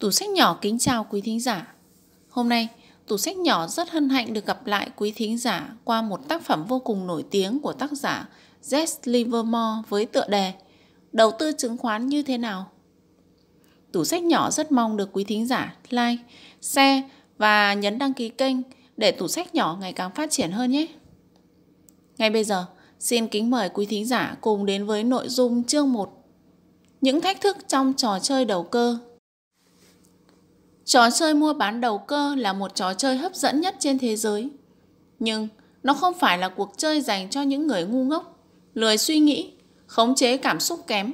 Tủ sách nhỏ kính chào quý thính giả. Hôm nay, tủ sách nhỏ rất hân hạnh được gặp lại quý thính giả qua một tác phẩm vô cùng nổi tiếng của tác giả Jess Livermore với tựa đề Đầu tư chứng khoán như thế nào? Tủ sách nhỏ rất mong được quý thính giả like, share và nhấn đăng ký kênh để tủ sách nhỏ ngày càng phát triển hơn nhé. Ngay bây giờ, xin kính mời quý thính giả cùng đến với nội dung chương 1 Những thách thức trong trò chơi đầu cơ Trò chơi mua bán đầu cơ là một trò chơi hấp dẫn nhất trên thế giới. Nhưng nó không phải là cuộc chơi dành cho những người ngu ngốc, lười suy nghĩ, khống chế cảm xúc kém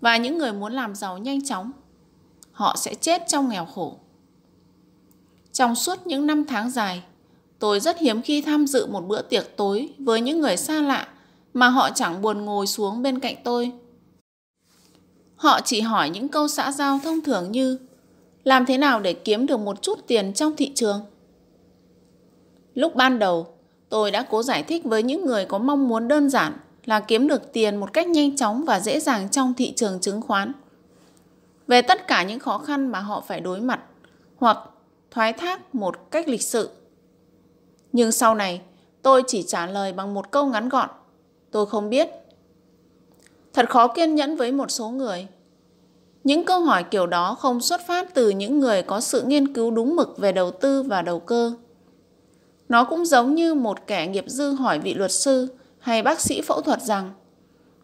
và những người muốn làm giàu nhanh chóng. Họ sẽ chết trong nghèo khổ. Trong suốt những năm tháng dài, tôi rất hiếm khi tham dự một bữa tiệc tối với những người xa lạ mà họ chẳng buồn ngồi xuống bên cạnh tôi. Họ chỉ hỏi những câu xã giao thông thường như làm thế nào để kiếm được một chút tiền trong thị trường? Lúc ban đầu, tôi đã cố giải thích với những người có mong muốn đơn giản là kiếm được tiền một cách nhanh chóng và dễ dàng trong thị trường chứng khoán. Về tất cả những khó khăn mà họ phải đối mặt hoặc thoái thác một cách lịch sự. Nhưng sau này, tôi chỉ trả lời bằng một câu ngắn gọn. Tôi không biết. Thật khó kiên nhẫn với một số người những câu hỏi kiểu đó không xuất phát từ những người có sự nghiên cứu đúng mực về đầu tư và đầu cơ. Nó cũng giống như một kẻ nghiệp dư hỏi vị luật sư hay bác sĩ phẫu thuật rằng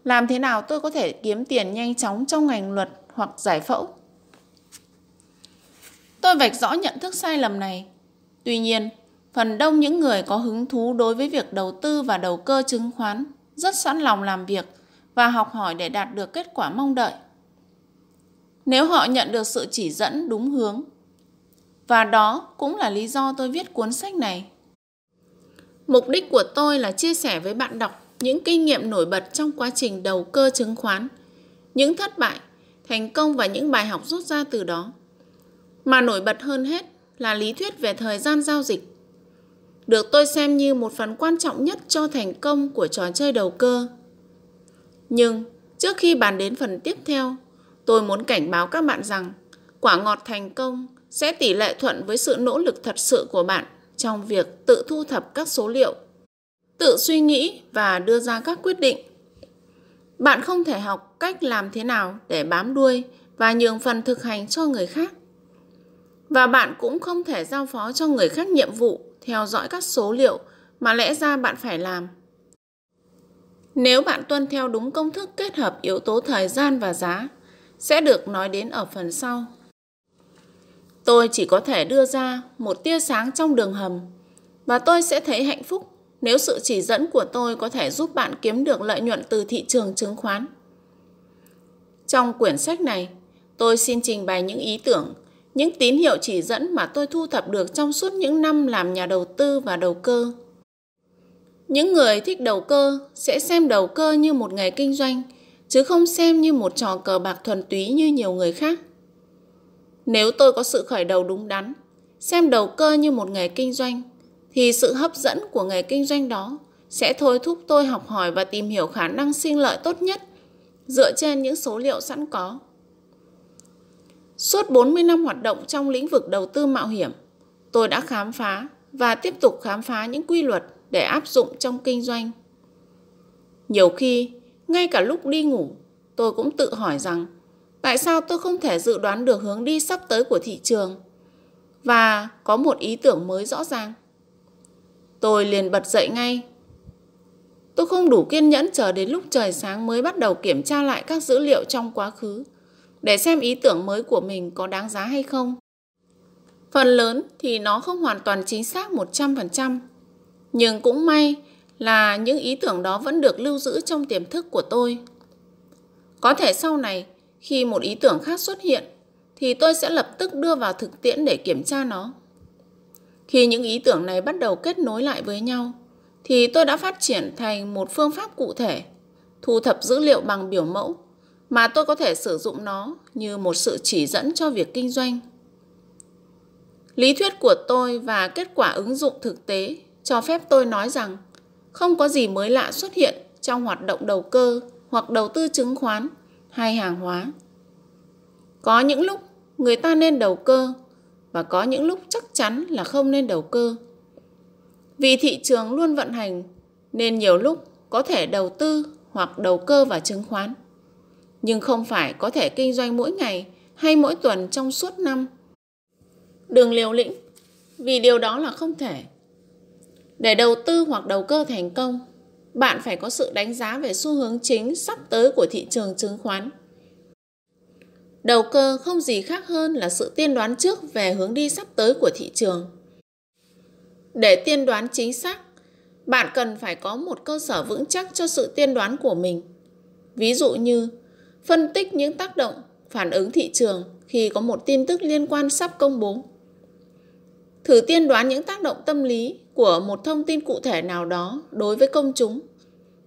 làm thế nào tôi có thể kiếm tiền nhanh chóng trong ngành luật hoặc giải phẫu. Tôi vạch rõ nhận thức sai lầm này. Tuy nhiên, phần đông những người có hứng thú đối với việc đầu tư và đầu cơ chứng khoán rất sẵn lòng làm việc và học hỏi để đạt được kết quả mong đợi nếu họ nhận được sự chỉ dẫn đúng hướng. Và đó cũng là lý do tôi viết cuốn sách này. Mục đích của tôi là chia sẻ với bạn đọc những kinh nghiệm nổi bật trong quá trình đầu cơ chứng khoán, những thất bại, thành công và những bài học rút ra từ đó. Mà nổi bật hơn hết là lý thuyết về thời gian giao dịch. Được tôi xem như một phần quan trọng nhất cho thành công của trò chơi đầu cơ. Nhưng trước khi bàn đến phần tiếp theo Tôi muốn cảnh báo các bạn rằng quả ngọt thành công sẽ tỷ lệ thuận với sự nỗ lực thật sự của bạn trong việc tự thu thập các số liệu, tự suy nghĩ và đưa ra các quyết định. Bạn không thể học cách làm thế nào để bám đuôi và nhường phần thực hành cho người khác. Và bạn cũng không thể giao phó cho người khác nhiệm vụ theo dõi các số liệu mà lẽ ra bạn phải làm. Nếu bạn tuân theo đúng công thức kết hợp yếu tố thời gian và giá, sẽ được nói đến ở phần sau. Tôi chỉ có thể đưa ra một tia sáng trong đường hầm và tôi sẽ thấy hạnh phúc nếu sự chỉ dẫn của tôi có thể giúp bạn kiếm được lợi nhuận từ thị trường chứng khoán. Trong quyển sách này, tôi xin trình bày những ý tưởng, những tín hiệu chỉ dẫn mà tôi thu thập được trong suốt những năm làm nhà đầu tư và đầu cơ. Những người thích đầu cơ sẽ xem đầu cơ như một nghề kinh doanh – chứ không xem như một trò cờ bạc thuần túy như nhiều người khác. Nếu tôi có sự khởi đầu đúng đắn, xem đầu cơ như một nghề kinh doanh, thì sự hấp dẫn của nghề kinh doanh đó sẽ thôi thúc tôi học hỏi và tìm hiểu khả năng sinh lợi tốt nhất dựa trên những số liệu sẵn có. Suốt 40 năm hoạt động trong lĩnh vực đầu tư mạo hiểm, tôi đã khám phá và tiếp tục khám phá những quy luật để áp dụng trong kinh doanh. Nhiều khi, ngay cả lúc đi ngủ, tôi cũng tự hỏi rằng tại sao tôi không thể dự đoán được hướng đi sắp tới của thị trường và có một ý tưởng mới rõ ràng. Tôi liền bật dậy ngay. Tôi không đủ kiên nhẫn chờ đến lúc trời sáng mới bắt đầu kiểm tra lại các dữ liệu trong quá khứ để xem ý tưởng mới của mình có đáng giá hay không. Phần lớn thì nó không hoàn toàn chính xác 100%, nhưng cũng may là những ý tưởng đó vẫn được lưu giữ trong tiềm thức của tôi. Có thể sau này, khi một ý tưởng khác xuất hiện, thì tôi sẽ lập tức đưa vào thực tiễn để kiểm tra nó. Khi những ý tưởng này bắt đầu kết nối lại với nhau, thì tôi đã phát triển thành một phương pháp cụ thể, thu thập dữ liệu bằng biểu mẫu, mà tôi có thể sử dụng nó như một sự chỉ dẫn cho việc kinh doanh. Lý thuyết của tôi và kết quả ứng dụng thực tế cho phép tôi nói rằng không có gì mới lạ xuất hiện trong hoạt động đầu cơ hoặc đầu tư chứng khoán hay hàng hóa. Có những lúc người ta nên đầu cơ và có những lúc chắc chắn là không nên đầu cơ. Vì thị trường luôn vận hành nên nhiều lúc có thể đầu tư hoặc đầu cơ vào chứng khoán. Nhưng không phải có thể kinh doanh mỗi ngày hay mỗi tuần trong suốt năm. Đừng liều lĩnh, vì điều đó là không thể. Để đầu tư hoặc đầu cơ thành công, bạn phải có sự đánh giá về xu hướng chính sắp tới của thị trường chứng khoán. Đầu cơ không gì khác hơn là sự tiên đoán trước về hướng đi sắp tới của thị trường. Để tiên đoán chính xác, bạn cần phải có một cơ sở vững chắc cho sự tiên đoán của mình. Ví dụ như phân tích những tác động, phản ứng thị trường khi có một tin tức liên quan sắp công bố. Thử tiên đoán những tác động tâm lý của một thông tin cụ thể nào đó đối với công chúng,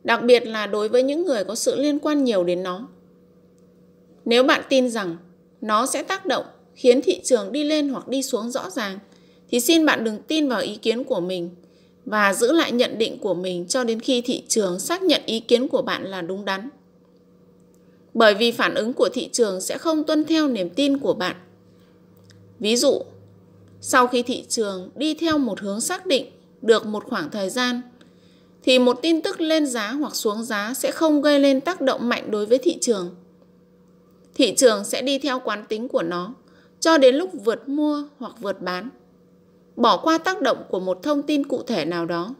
đặc biệt là đối với những người có sự liên quan nhiều đến nó. Nếu bạn tin rằng nó sẽ tác động khiến thị trường đi lên hoặc đi xuống rõ ràng, thì xin bạn đừng tin vào ý kiến của mình và giữ lại nhận định của mình cho đến khi thị trường xác nhận ý kiến của bạn là đúng đắn. Bởi vì phản ứng của thị trường sẽ không tuân theo niềm tin của bạn. Ví dụ, sau khi thị trường đi theo một hướng xác định được một khoảng thời gian, thì một tin tức lên giá hoặc xuống giá sẽ không gây lên tác động mạnh đối với thị trường. Thị trường sẽ đi theo quán tính của nó cho đến lúc vượt mua hoặc vượt bán bỏ qua tác động của một thông tin cụ thể nào đó.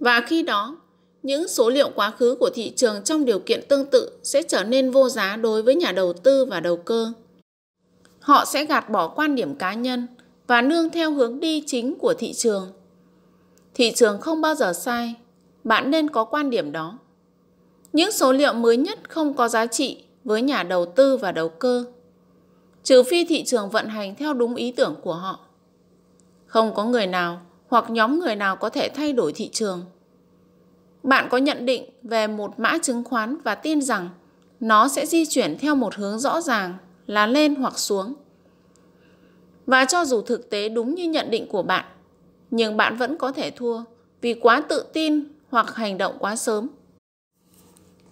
Và khi đó, những số liệu quá khứ của thị trường trong điều kiện tương tự sẽ trở nên vô giá đối với nhà đầu tư và đầu cơ. Họ sẽ gạt bỏ quan điểm cá nhân và nương theo hướng đi chính của thị trường. Thị trường không bao giờ sai, bạn nên có quan điểm đó. Những số liệu mới nhất không có giá trị với nhà đầu tư và đầu cơ trừ phi thị trường vận hành theo đúng ý tưởng của họ. Không có người nào hoặc nhóm người nào có thể thay đổi thị trường. Bạn có nhận định về một mã chứng khoán và tin rằng nó sẽ di chuyển theo một hướng rõ ràng là lên hoặc xuống. Và cho dù thực tế đúng như nhận định của bạn, nhưng bạn vẫn có thể thua vì quá tự tin hoặc hành động quá sớm.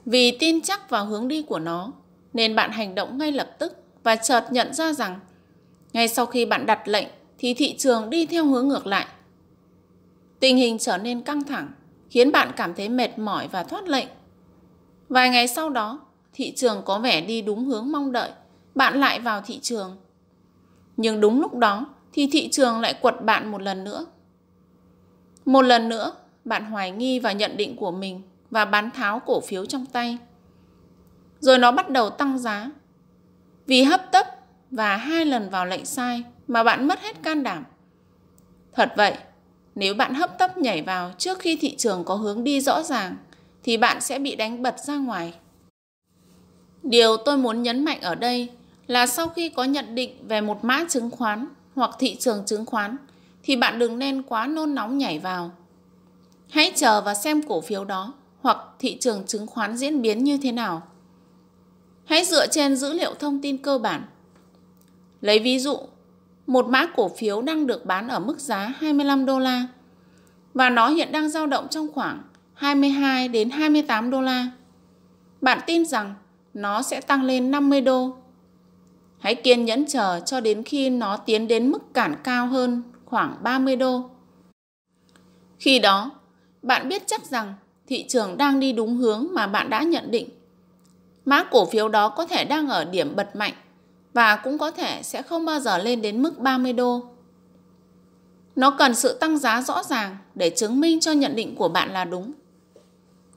Vì tin chắc vào hướng đi của nó, nên bạn hành động ngay lập tức và chợt nhận ra rằng ngay sau khi bạn đặt lệnh thì thị trường đi theo hướng ngược lại. Tình hình trở nên căng thẳng, khiến bạn cảm thấy mệt mỏi và thoát lệnh. Vài ngày sau đó, thị trường có vẻ đi đúng hướng mong đợi, bạn lại vào thị trường. Nhưng đúng lúc đó thì thị trường lại quật bạn một lần nữa. Một lần nữa, bạn hoài nghi vào nhận định của mình và bán tháo cổ phiếu trong tay. Rồi nó bắt đầu tăng giá vì hấp tấp và hai lần vào lệnh sai mà bạn mất hết can đảm. Thật vậy, nếu bạn hấp tấp nhảy vào trước khi thị trường có hướng đi rõ ràng thì bạn sẽ bị đánh bật ra ngoài. Điều tôi muốn nhấn mạnh ở đây là sau khi có nhận định về một mã chứng khoán hoặc thị trường chứng khoán thì bạn đừng nên quá nôn nóng nhảy vào. Hãy chờ và xem cổ phiếu đó hoặc thị trường chứng khoán diễn biến như thế nào. Hãy dựa trên dữ liệu thông tin cơ bản. Lấy ví dụ, một mã cổ phiếu đang được bán ở mức giá 25 đô la và nó hiện đang dao động trong khoảng 22 đến 28 đô la. Bạn tin rằng nó sẽ tăng lên 50 đô. Hãy kiên nhẫn chờ cho đến khi nó tiến đến mức cản cao hơn khoảng 30 đô. Khi đó, bạn biết chắc rằng thị trường đang đi đúng hướng mà bạn đã nhận định mã cổ phiếu đó có thể đang ở điểm bật mạnh và cũng có thể sẽ không bao giờ lên đến mức 30 đô. Nó cần sự tăng giá rõ ràng để chứng minh cho nhận định của bạn là đúng.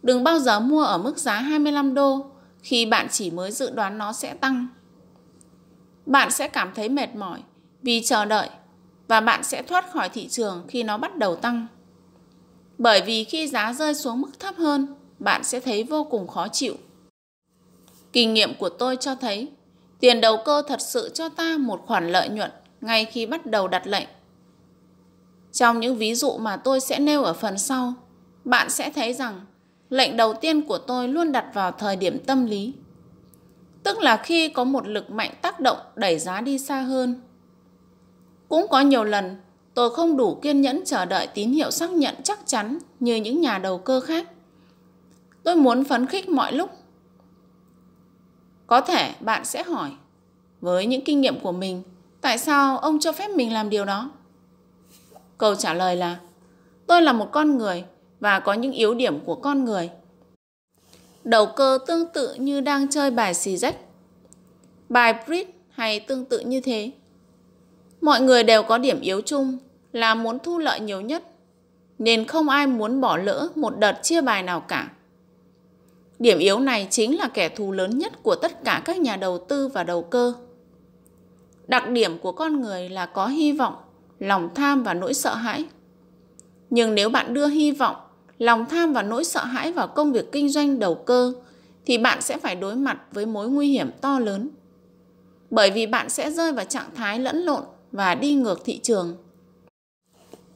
Đừng bao giờ mua ở mức giá 25 đô khi bạn chỉ mới dự đoán nó sẽ tăng. Bạn sẽ cảm thấy mệt mỏi vì chờ đợi và bạn sẽ thoát khỏi thị trường khi nó bắt đầu tăng. Bởi vì khi giá rơi xuống mức thấp hơn, bạn sẽ thấy vô cùng khó chịu. Kinh nghiệm của tôi cho thấy tiền đầu cơ thật sự cho ta một khoản lợi nhuận ngay khi bắt đầu đặt lệnh. Trong những ví dụ mà tôi sẽ nêu ở phần sau, bạn sẽ thấy rằng lệnh đầu tiên của tôi luôn đặt vào thời điểm tâm lý. Tức là khi có một lực mạnh tác động đẩy giá đi xa hơn. Cũng có nhiều lần tôi không đủ kiên nhẫn chờ đợi tín hiệu xác nhận chắc chắn như những nhà đầu cơ khác. Tôi muốn phấn khích mọi lúc có thể bạn sẽ hỏi, với những kinh nghiệm của mình, tại sao ông cho phép mình làm điều đó? Câu trả lời là Tôi là một con người và có những yếu điểm của con người. Đầu cơ tương tự như đang chơi bài xì rách. Bài bridge hay tương tự như thế. Mọi người đều có điểm yếu chung là muốn thu lợi nhiều nhất, nên không ai muốn bỏ lỡ một đợt chia bài nào cả. Điểm yếu này chính là kẻ thù lớn nhất của tất cả các nhà đầu tư và đầu cơ. Đặc điểm của con người là có hy vọng, lòng tham và nỗi sợ hãi. Nhưng nếu bạn đưa hy vọng, lòng tham và nỗi sợ hãi vào công việc kinh doanh đầu cơ, thì bạn sẽ phải đối mặt với mối nguy hiểm to lớn. Bởi vì bạn sẽ rơi vào trạng thái lẫn lộn và đi ngược thị trường.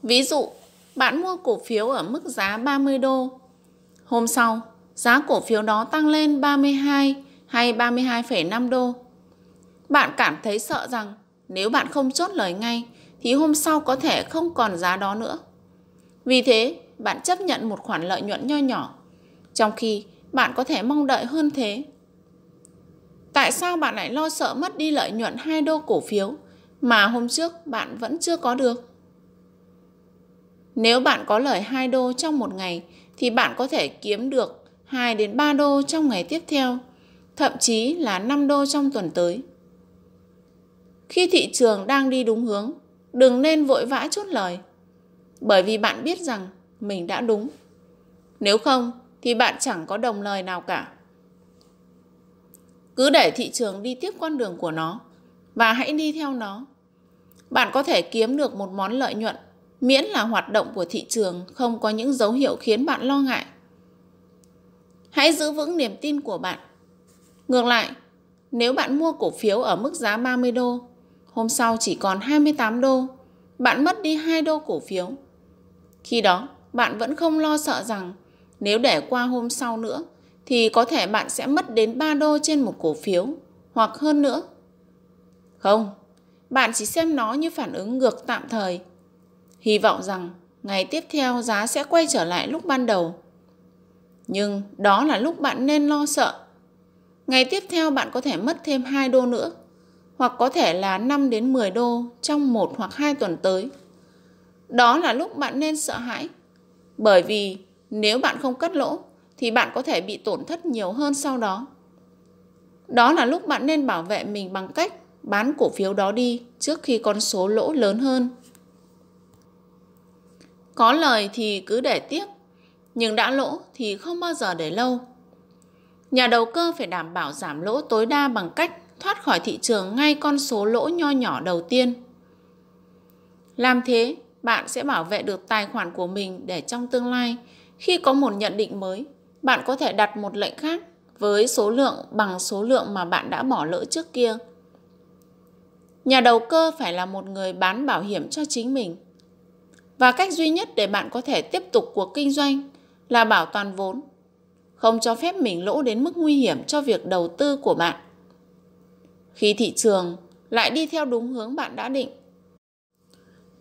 Ví dụ, bạn mua cổ phiếu ở mức giá 30 đô. Hôm sau, giá cổ phiếu đó tăng lên 32 hay 32,5 đô. Bạn cảm thấy sợ rằng nếu bạn không chốt lời ngay thì hôm sau có thể không còn giá đó nữa. Vì thế, bạn chấp nhận một khoản lợi nhuận nho nhỏ, trong khi bạn có thể mong đợi hơn thế. Tại sao bạn lại lo sợ mất đi lợi nhuận 2 đô cổ phiếu mà hôm trước bạn vẫn chưa có được? Nếu bạn có lời 2 đô trong một ngày thì bạn có thể kiếm được 2 đến 3 đô trong ngày tiếp theo, thậm chí là 5 đô trong tuần tới. Khi thị trường đang đi đúng hướng, đừng nên vội vã chốt lời, bởi vì bạn biết rằng mình đã đúng. Nếu không thì bạn chẳng có đồng lời nào cả. Cứ để thị trường đi tiếp con đường của nó và hãy đi theo nó. Bạn có thể kiếm được một món lợi nhuận miễn là hoạt động của thị trường không có những dấu hiệu khiến bạn lo ngại. Hãy giữ vững niềm tin của bạn. Ngược lại, nếu bạn mua cổ phiếu ở mức giá 30 đô, hôm sau chỉ còn 28 đô, bạn mất đi 2 đô cổ phiếu. Khi đó, bạn vẫn không lo sợ rằng nếu để qua hôm sau nữa thì có thể bạn sẽ mất đến 3 đô trên một cổ phiếu hoặc hơn nữa. Không, bạn chỉ xem nó như phản ứng ngược tạm thời. Hy vọng rằng ngày tiếp theo giá sẽ quay trở lại lúc ban đầu. Nhưng đó là lúc bạn nên lo sợ. Ngày tiếp theo bạn có thể mất thêm 2 đô nữa hoặc có thể là 5 đến 10 đô trong một hoặc hai tuần tới. Đó là lúc bạn nên sợ hãi. Bởi vì nếu bạn không cắt lỗ thì bạn có thể bị tổn thất nhiều hơn sau đó. Đó là lúc bạn nên bảo vệ mình bằng cách bán cổ phiếu đó đi trước khi con số lỗ lớn hơn. Có lời thì cứ để tiếp, nhưng đã lỗ thì không bao giờ để lâu. Nhà đầu cơ phải đảm bảo giảm lỗ tối đa bằng cách thoát khỏi thị trường ngay con số lỗ nho nhỏ đầu tiên. Làm thế, bạn sẽ bảo vệ được tài khoản của mình để trong tương lai khi có một nhận định mới, bạn có thể đặt một lệnh khác với số lượng bằng số lượng mà bạn đã bỏ lỡ trước kia. Nhà đầu cơ phải là một người bán bảo hiểm cho chính mình. Và cách duy nhất để bạn có thể tiếp tục cuộc kinh doanh là bảo toàn vốn, không cho phép mình lỗ đến mức nguy hiểm cho việc đầu tư của bạn. Khi thị trường lại đi theo đúng hướng bạn đã định,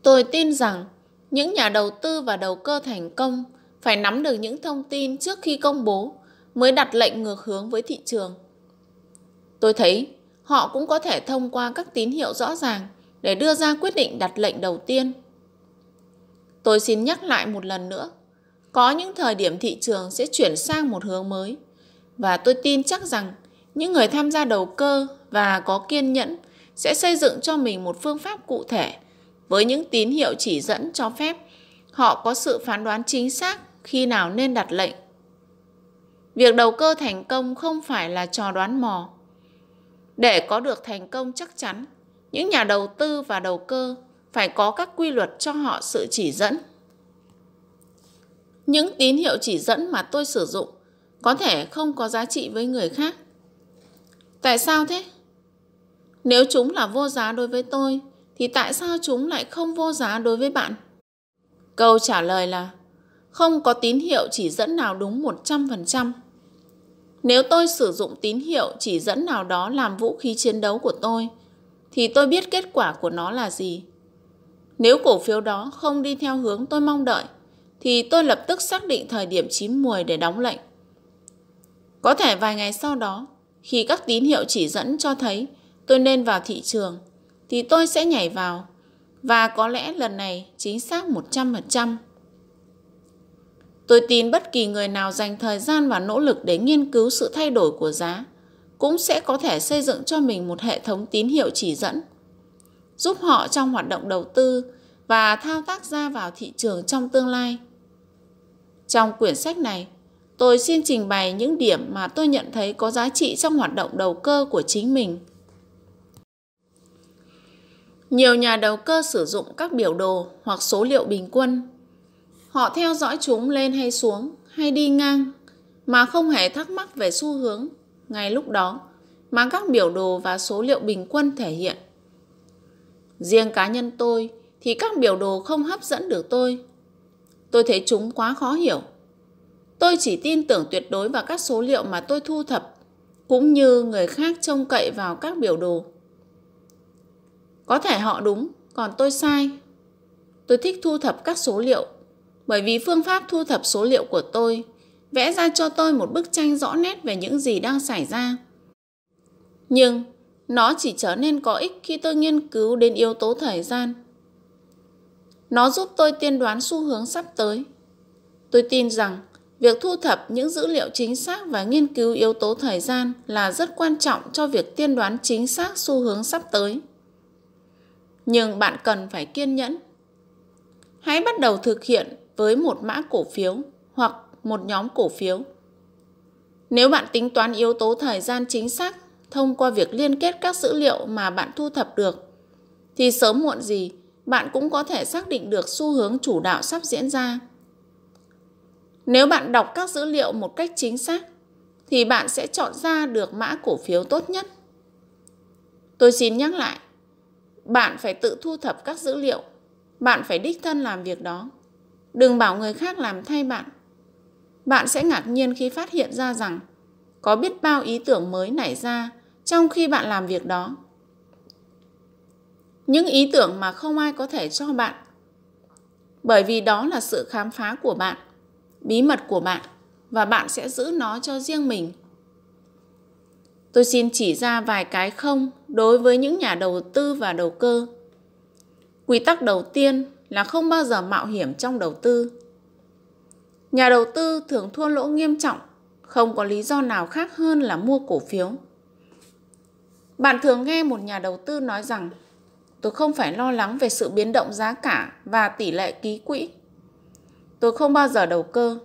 tôi tin rằng những nhà đầu tư và đầu cơ thành công phải nắm được những thông tin trước khi công bố mới đặt lệnh ngược hướng với thị trường. Tôi thấy họ cũng có thể thông qua các tín hiệu rõ ràng để đưa ra quyết định đặt lệnh đầu tiên. Tôi xin nhắc lại một lần nữa, có những thời điểm thị trường sẽ chuyển sang một hướng mới và tôi tin chắc rằng những người tham gia đầu cơ và có kiên nhẫn sẽ xây dựng cho mình một phương pháp cụ thể với những tín hiệu chỉ dẫn cho phép họ có sự phán đoán chính xác khi nào nên đặt lệnh. Việc đầu cơ thành công không phải là trò đoán mò. Để có được thành công chắc chắn, những nhà đầu tư và đầu cơ phải có các quy luật cho họ sự chỉ dẫn. Những tín hiệu chỉ dẫn mà tôi sử dụng có thể không có giá trị với người khác. Tại sao thế? Nếu chúng là vô giá đối với tôi, thì tại sao chúng lại không vô giá đối với bạn? Câu trả lời là không có tín hiệu chỉ dẫn nào đúng 100%. Nếu tôi sử dụng tín hiệu chỉ dẫn nào đó làm vũ khí chiến đấu của tôi, thì tôi biết kết quả của nó là gì. Nếu cổ phiếu đó không đi theo hướng tôi mong đợi, thì tôi lập tức xác định thời điểm chín muồi để đóng lệnh. Có thể vài ngày sau đó, khi các tín hiệu chỉ dẫn cho thấy tôi nên vào thị trường thì tôi sẽ nhảy vào và có lẽ lần này chính xác 100%. Tôi tin bất kỳ người nào dành thời gian và nỗ lực để nghiên cứu sự thay đổi của giá cũng sẽ có thể xây dựng cho mình một hệ thống tín hiệu chỉ dẫn, giúp họ trong hoạt động đầu tư và thao tác ra vào thị trường trong tương lai. Trong quyển sách này, tôi xin trình bày những điểm mà tôi nhận thấy có giá trị trong hoạt động đầu cơ của chính mình. Nhiều nhà đầu cơ sử dụng các biểu đồ hoặc số liệu bình quân. Họ theo dõi chúng lên hay xuống hay đi ngang mà không hề thắc mắc về xu hướng ngay lúc đó mà các biểu đồ và số liệu bình quân thể hiện. Riêng cá nhân tôi thì các biểu đồ không hấp dẫn được tôi. Tôi thấy chúng quá khó hiểu. Tôi chỉ tin tưởng tuyệt đối vào các số liệu mà tôi thu thập, cũng như người khác trông cậy vào các biểu đồ. Có thể họ đúng, còn tôi sai. Tôi thích thu thập các số liệu, bởi vì phương pháp thu thập số liệu của tôi vẽ ra cho tôi một bức tranh rõ nét về những gì đang xảy ra. Nhưng nó chỉ trở nên có ích khi tôi nghiên cứu đến yếu tố thời gian. Nó giúp tôi tiên đoán xu hướng sắp tới. Tôi tin rằng việc thu thập những dữ liệu chính xác và nghiên cứu yếu tố thời gian là rất quan trọng cho việc tiên đoán chính xác xu hướng sắp tới. Nhưng bạn cần phải kiên nhẫn. Hãy bắt đầu thực hiện với một mã cổ phiếu hoặc một nhóm cổ phiếu. Nếu bạn tính toán yếu tố thời gian chính xác thông qua việc liên kết các dữ liệu mà bạn thu thập được, thì sớm muộn gì bạn cũng có thể xác định được xu hướng chủ đạo sắp diễn ra. Nếu bạn đọc các dữ liệu một cách chính xác, thì bạn sẽ chọn ra được mã cổ phiếu tốt nhất. Tôi xin nhắc lại, bạn phải tự thu thập các dữ liệu, bạn phải đích thân làm việc đó. Đừng bảo người khác làm thay bạn. Bạn sẽ ngạc nhiên khi phát hiện ra rằng có biết bao ý tưởng mới nảy ra trong khi bạn làm việc đó. Những ý tưởng mà không ai có thể cho bạn. Bởi vì đó là sự khám phá của bạn, bí mật của bạn và bạn sẽ giữ nó cho riêng mình. Tôi xin chỉ ra vài cái không đối với những nhà đầu tư và đầu cơ. Quy tắc đầu tiên là không bao giờ mạo hiểm trong đầu tư. Nhà đầu tư thường thua lỗ nghiêm trọng, không có lý do nào khác hơn là mua cổ phiếu. Bạn thường nghe một nhà đầu tư nói rằng tôi không phải lo lắng về sự biến động giá cả và tỷ lệ ký quỹ. Tôi không bao giờ đầu cơ.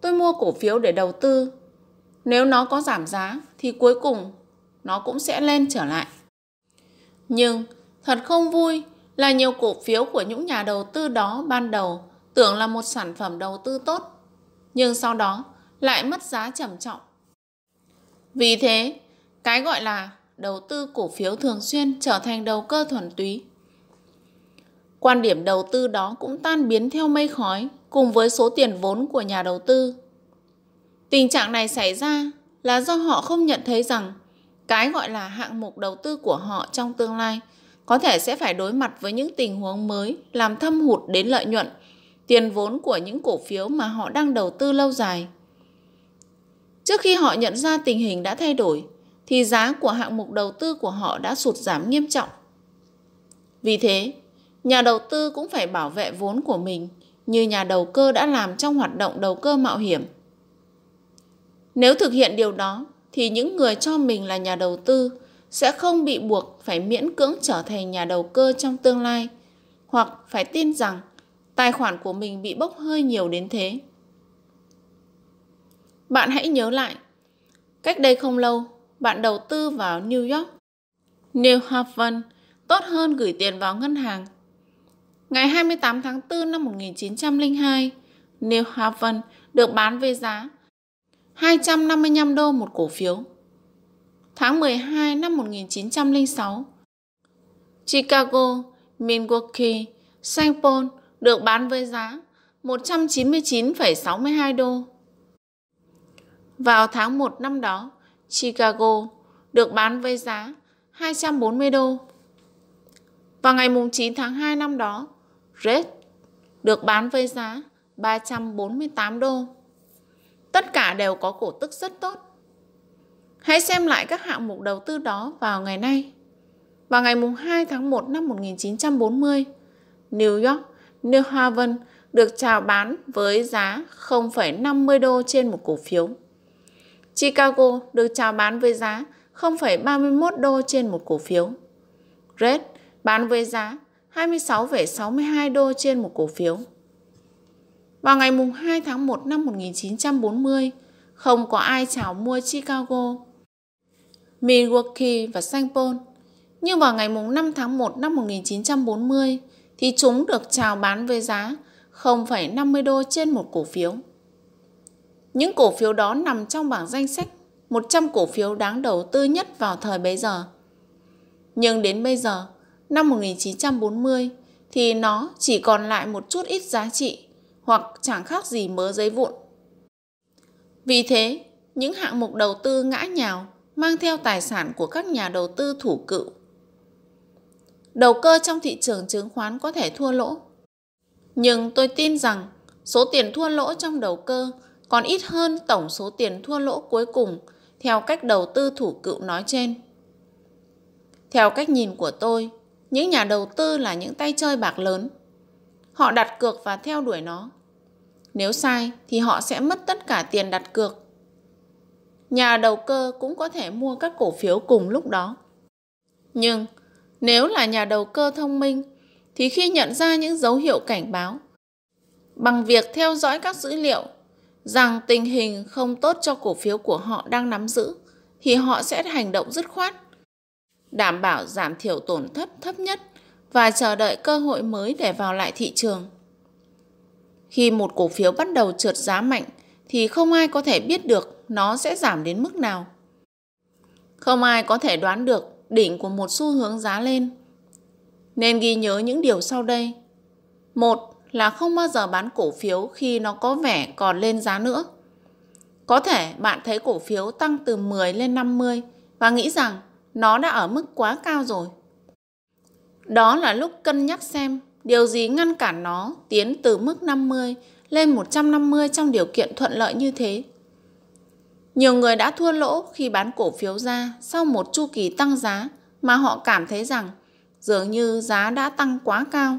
Tôi mua cổ phiếu để đầu tư. Nếu nó có giảm giá thì cuối cùng nó cũng sẽ lên trở lại. Nhưng thật không vui là nhiều cổ phiếu của những nhà đầu tư đó ban đầu tưởng là một sản phẩm đầu tư tốt, nhưng sau đó lại mất giá trầm trọng. Vì thế, cái gọi là đầu tư cổ phiếu thường xuyên trở thành đầu cơ thuần túy. Quan điểm đầu tư đó cũng tan biến theo mây khói cùng với số tiền vốn của nhà đầu tư. Tình trạng này xảy ra là do họ không nhận thấy rằng cái gọi là hạng mục đầu tư của họ trong tương lai có thể sẽ phải đối mặt với những tình huống mới làm thâm hụt đến lợi nhuận, tiền vốn của những cổ phiếu mà họ đang đầu tư lâu dài. Trước khi họ nhận ra tình hình đã thay đổi, thì giá của hạng mục đầu tư của họ đã sụt giảm nghiêm trọng. Vì thế, nhà đầu tư cũng phải bảo vệ vốn của mình như nhà đầu cơ đã làm trong hoạt động đầu cơ mạo hiểm. Nếu thực hiện điều đó, thì những người cho mình là nhà đầu tư sẽ không bị buộc phải miễn cưỡng trở thành nhà đầu cơ trong tương lai hoặc phải tin rằng tài khoản của mình bị bốc hơi nhiều đến thế. Bạn hãy nhớ lại, cách đây không lâu, bạn đầu tư vào New York. New Haven tốt hơn gửi tiền vào ngân hàng. Ngày 28 tháng 4 năm 1902, New Haven được bán với giá 255 đô một cổ phiếu. Tháng 12 năm 1906, Chicago, Milwaukee, St. Paul được bán với giá 199,62 đô. Vào tháng 1 năm đó, Chicago được bán với giá 240 đô. Vào ngày 9 tháng 2 năm đó, Red được bán với giá 348 đô. Tất cả đều có cổ tức rất tốt. Hãy xem lại các hạng mục đầu tư đó vào ngày nay Vào ngày 2 tháng 1 năm 1940, New York, New Haven được chào bán với giá 0,50 đô trên một cổ phiếu. Chicago được chào bán với giá 0,31 đô trên một cổ phiếu. Red bán với giá 26,62 đô trên một cổ phiếu. Vào ngày 2 tháng 1 năm 1940, không có ai chào mua Chicago, Milwaukee và St. Paul. Nhưng vào ngày 5 tháng 1 năm 1940 thì chúng được chào bán với giá 0,50 đô trên một cổ phiếu. Những cổ phiếu đó nằm trong bảng danh sách 100 cổ phiếu đáng đầu tư nhất vào thời bấy giờ. Nhưng đến bây giờ, năm 1940 thì nó chỉ còn lại một chút ít giá trị hoặc chẳng khác gì mớ giấy vụn. Vì thế, những hạng mục đầu tư ngã nhào mang theo tài sản của các nhà đầu tư thủ cựu. Đầu cơ trong thị trường chứng khoán có thể thua lỗ. Nhưng tôi tin rằng số tiền thua lỗ trong đầu cơ còn ít hơn tổng số tiền thua lỗ cuối cùng theo cách đầu tư thủ cựu nói trên. Theo cách nhìn của tôi, những nhà đầu tư là những tay chơi bạc lớn. Họ đặt cược và theo đuổi nó. Nếu sai thì họ sẽ mất tất cả tiền đặt cược. Nhà đầu cơ cũng có thể mua các cổ phiếu cùng lúc đó. Nhưng, nếu là nhà đầu cơ thông minh, thì khi nhận ra những dấu hiệu cảnh báo, bằng việc theo dõi các dữ liệu, rằng tình hình không tốt cho cổ phiếu của họ đang nắm giữ, thì họ sẽ hành động dứt khoát, đảm bảo giảm thiểu tổn thất thấp nhất và chờ đợi cơ hội mới để vào lại thị trường. Khi một cổ phiếu bắt đầu trượt giá mạnh, thì không ai có thể biết được nó sẽ giảm đến mức nào. Không ai có thể đoán được đỉnh của một xu hướng giá lên. Nên ghi nhớ những điều sau đây. Một là không bao giờ bán cổ phiếu khi nó có vẻ còn lên giá nữa. Có thể bạn thấy cổ phiếu tăng từ 10 lên 50 và nghĩ rằng nó đã ở mức quá cao rồi. Đó là lúc cân nhắc xem điều gì ngăn cản nó tiến từ mức 50 lên 150 trong điều kiện thuận lợi như thế. Nhiều người đã thua lỗ khi bán cổ phiếu ra sau một chu kỳ tăng giá mà họ cảm thấy rằng dường như giá đã tăng quá cao.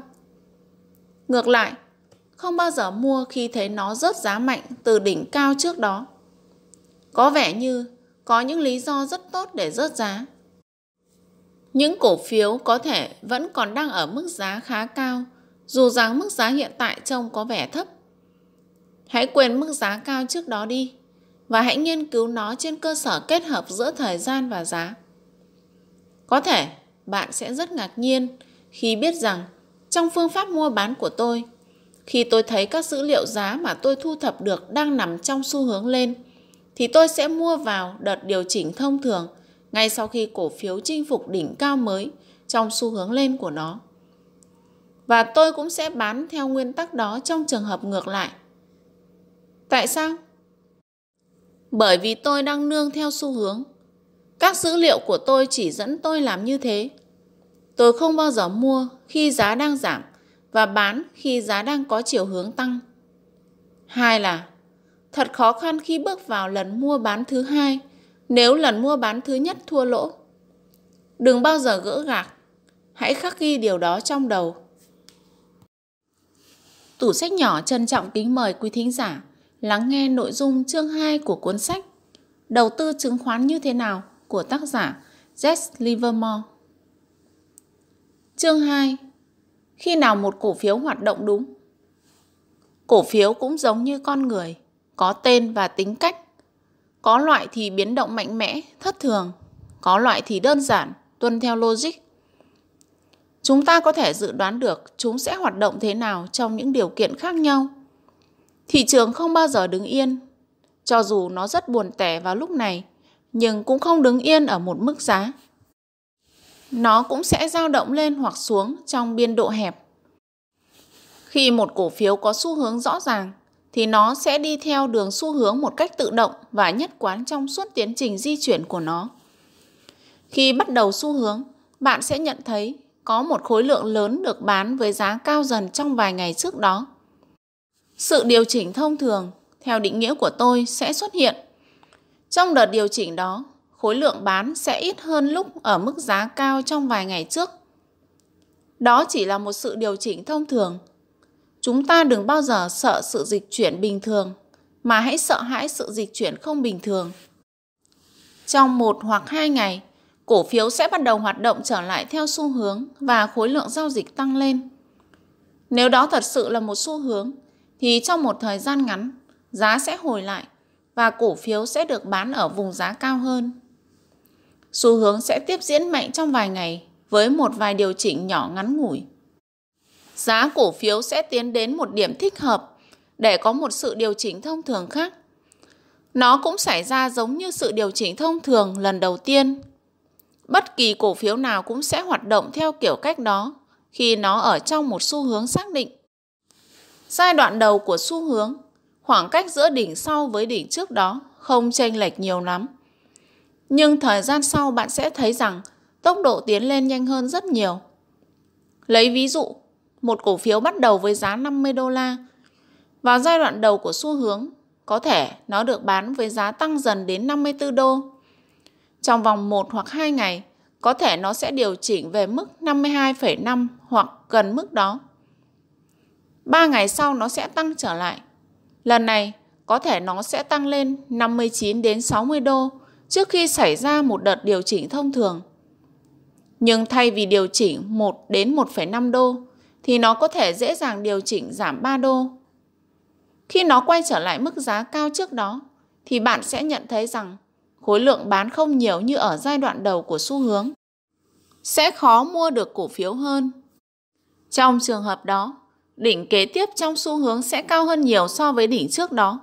Ngược lại, không bao giờ mua khi thấy nó rớt giá mạnh từ đỉnh cao trước đó. Có vẻ như có những lý do rất tốt để rớt giá. Những cổ phiếu có thể vẫn còn đang ở mức giá khá cao, dù rằng mức giá hiện tại trông có vẻ thấp. Hãy quên mức giá cao trước đó đi và hãy nghiên cứu nó trên cơ sở kết hợp giữa thời gian và giá. Có thể bạn sẽ rất ngạc nhiên khi biết rằng trong phương pháp mua bán của tôi, khi tôi thấy các dữ liệu giá mà tôi thu thập được đang nằm trong xu hướng lên, thì tôi sẽ mua vào đợt điều chỉnh thông thường ngay sau khi cổ phiếu chinh phục đỉnh cao mới trong xu hướng lên của nó. Và tôi cũng sẽ bán theo nguyên tắc đó trong trường hợp ngược lại. Tại sao? Bởi vì tôi đang nương theo xu hướng. Các dữ liệu của tôi chỉ dẫn tôi làm như thế. Tôi không bao giờ mua khi giá đang giảm và bán khi giá đang có chiều hướng tăng. Hai là, thật khó khăn khi bước vào lần mua bán thứ hai nếu lần mua bán thứ nhất thua lỗ. Đừng bao giờ gỡ gạc. Hãy khắc ghi điều đó trong đầu. Tủ sách nhỏ trân trọng kính mời quý thính giả lắng nghe nội dung chương 2 của cuốn sách Đầu tư chứng khoán như thế nào của tác giả Jess Livermore. Chương 2 Khi nào một cổ phiếu hoạt động đúng? Cổ phiếu cũng giống như con người, có tên và tính cách. Có loại thì biến động mạnh mẽ, thất thường, có loại thì đơn giản, tuân theo logic. Chúng ta có thể dự đoán được chúng sẽ hoạt động thế nào trong những điều kiện khác nhau. Thị trường không bao giờ đứng yên, cho dù nó rất buồn tẻ vào lúc này, nhưng cũng không đứng yên ở một mức giá. Nó cũng sẽ dao động lên hoặc xuống trong biên độ hẹp. Khi một cổ phiếu có xu hướng rõ ràng, thì nó sẽ đi theo đường xu hướng một cách tự động và nhất quán trong suốt tiến trình di chuyển của nó. Khi bắt đầu xu hướng, bạn sẽ nhận thấy có một khối lượng lớn được bán với giá cao dần trong vài ngày trước đó. Sự điều chỉnh thông thường, theo định nghĩa của tôi, sẽ xuất hiện. Trong đợt điều chỉnh đó, khối lượng bán sẽ ít hơn lúc ở mức giá cao trong vài ngày trước. Đó chỉ là một sự điều chỉnh thông thường. Chúng ta đừng bao giờ sợ sự dịch chuyển bình thường, mà hãy sợ hãi sự dịch chuyển không bình thường. Trong một hoặc hai ngày, cổ phiếu sẽ bắt đầu hoạt động trở lại theo xu hướng và khối lượng giao dịch tăng lên. Nếu đó thật sự là một xu hướng, thì trong một thời gian ngắn, giá sẽ hồi lại và cổ phiếu sẽ được bán ở vùng giá cao hơn. Xu hướng sẽ tiếp diễn mạnh trong vài ngày với một vài điều chỉnh nhỏ ngắn ngủi. Giá cổ phiếu sẽ tiến đến một điểm thích hợp để có một sự điều chỉnh thông thường khác. Nó cũng xảy ra giống như sự điều chỉnh thông thường lần đầu tiên. Bất kỳ cổ phiếu nào cũng sẽ hoạt động theo kiểu cách đó khi nó ở trong một xu hướng xác định. Giai đoạn đầu của xu hướng, khoảng cách giữa đỉnh sau với đỉnh trước đó không chênh lệch nhiều lắm. Nhưng thời gian sau bạn sẽ thấy rằng tốc độ tiến lên nhanh hơn rất nhiều. Lấy ví dụ, một cổ phiếu bắt đầu với giá 50 đô la. Vào giai đoạn đầu của xu hướng, có thể nó được bán với giá tăng dần đến 54 đô. Trong vòng 1 hoặc 2 ngày, có thể nó sẽ điều chỉnh về mức 52,5 hoặc gần mức đó. 3 ngày sau nó sẽ tăng trở lại. Lần này, có thể nó sẽ tăng lên 59 đến 60 đô trước khi xảy ra một đợt điều chỉnh thông thường. Nhưng thay vì điều chỉnh 1 đến 1,5 đô, thì nó có thể dễ dàng điều chỉnh giảm 3 đô. Khi nó quay trở lại mức giá cao trước đó, thì bạn sẽ nhận thấy rằng khối lượng bán không nhiều như ở giai đoạn đầu của xu hướng. Sẽ khó mua được cổ phiếu hơn. Trong trường hợp đó, đỉnh kế tiếp trong xu hướng sẽ cao hơn nhiều so với đỉnh trước đó.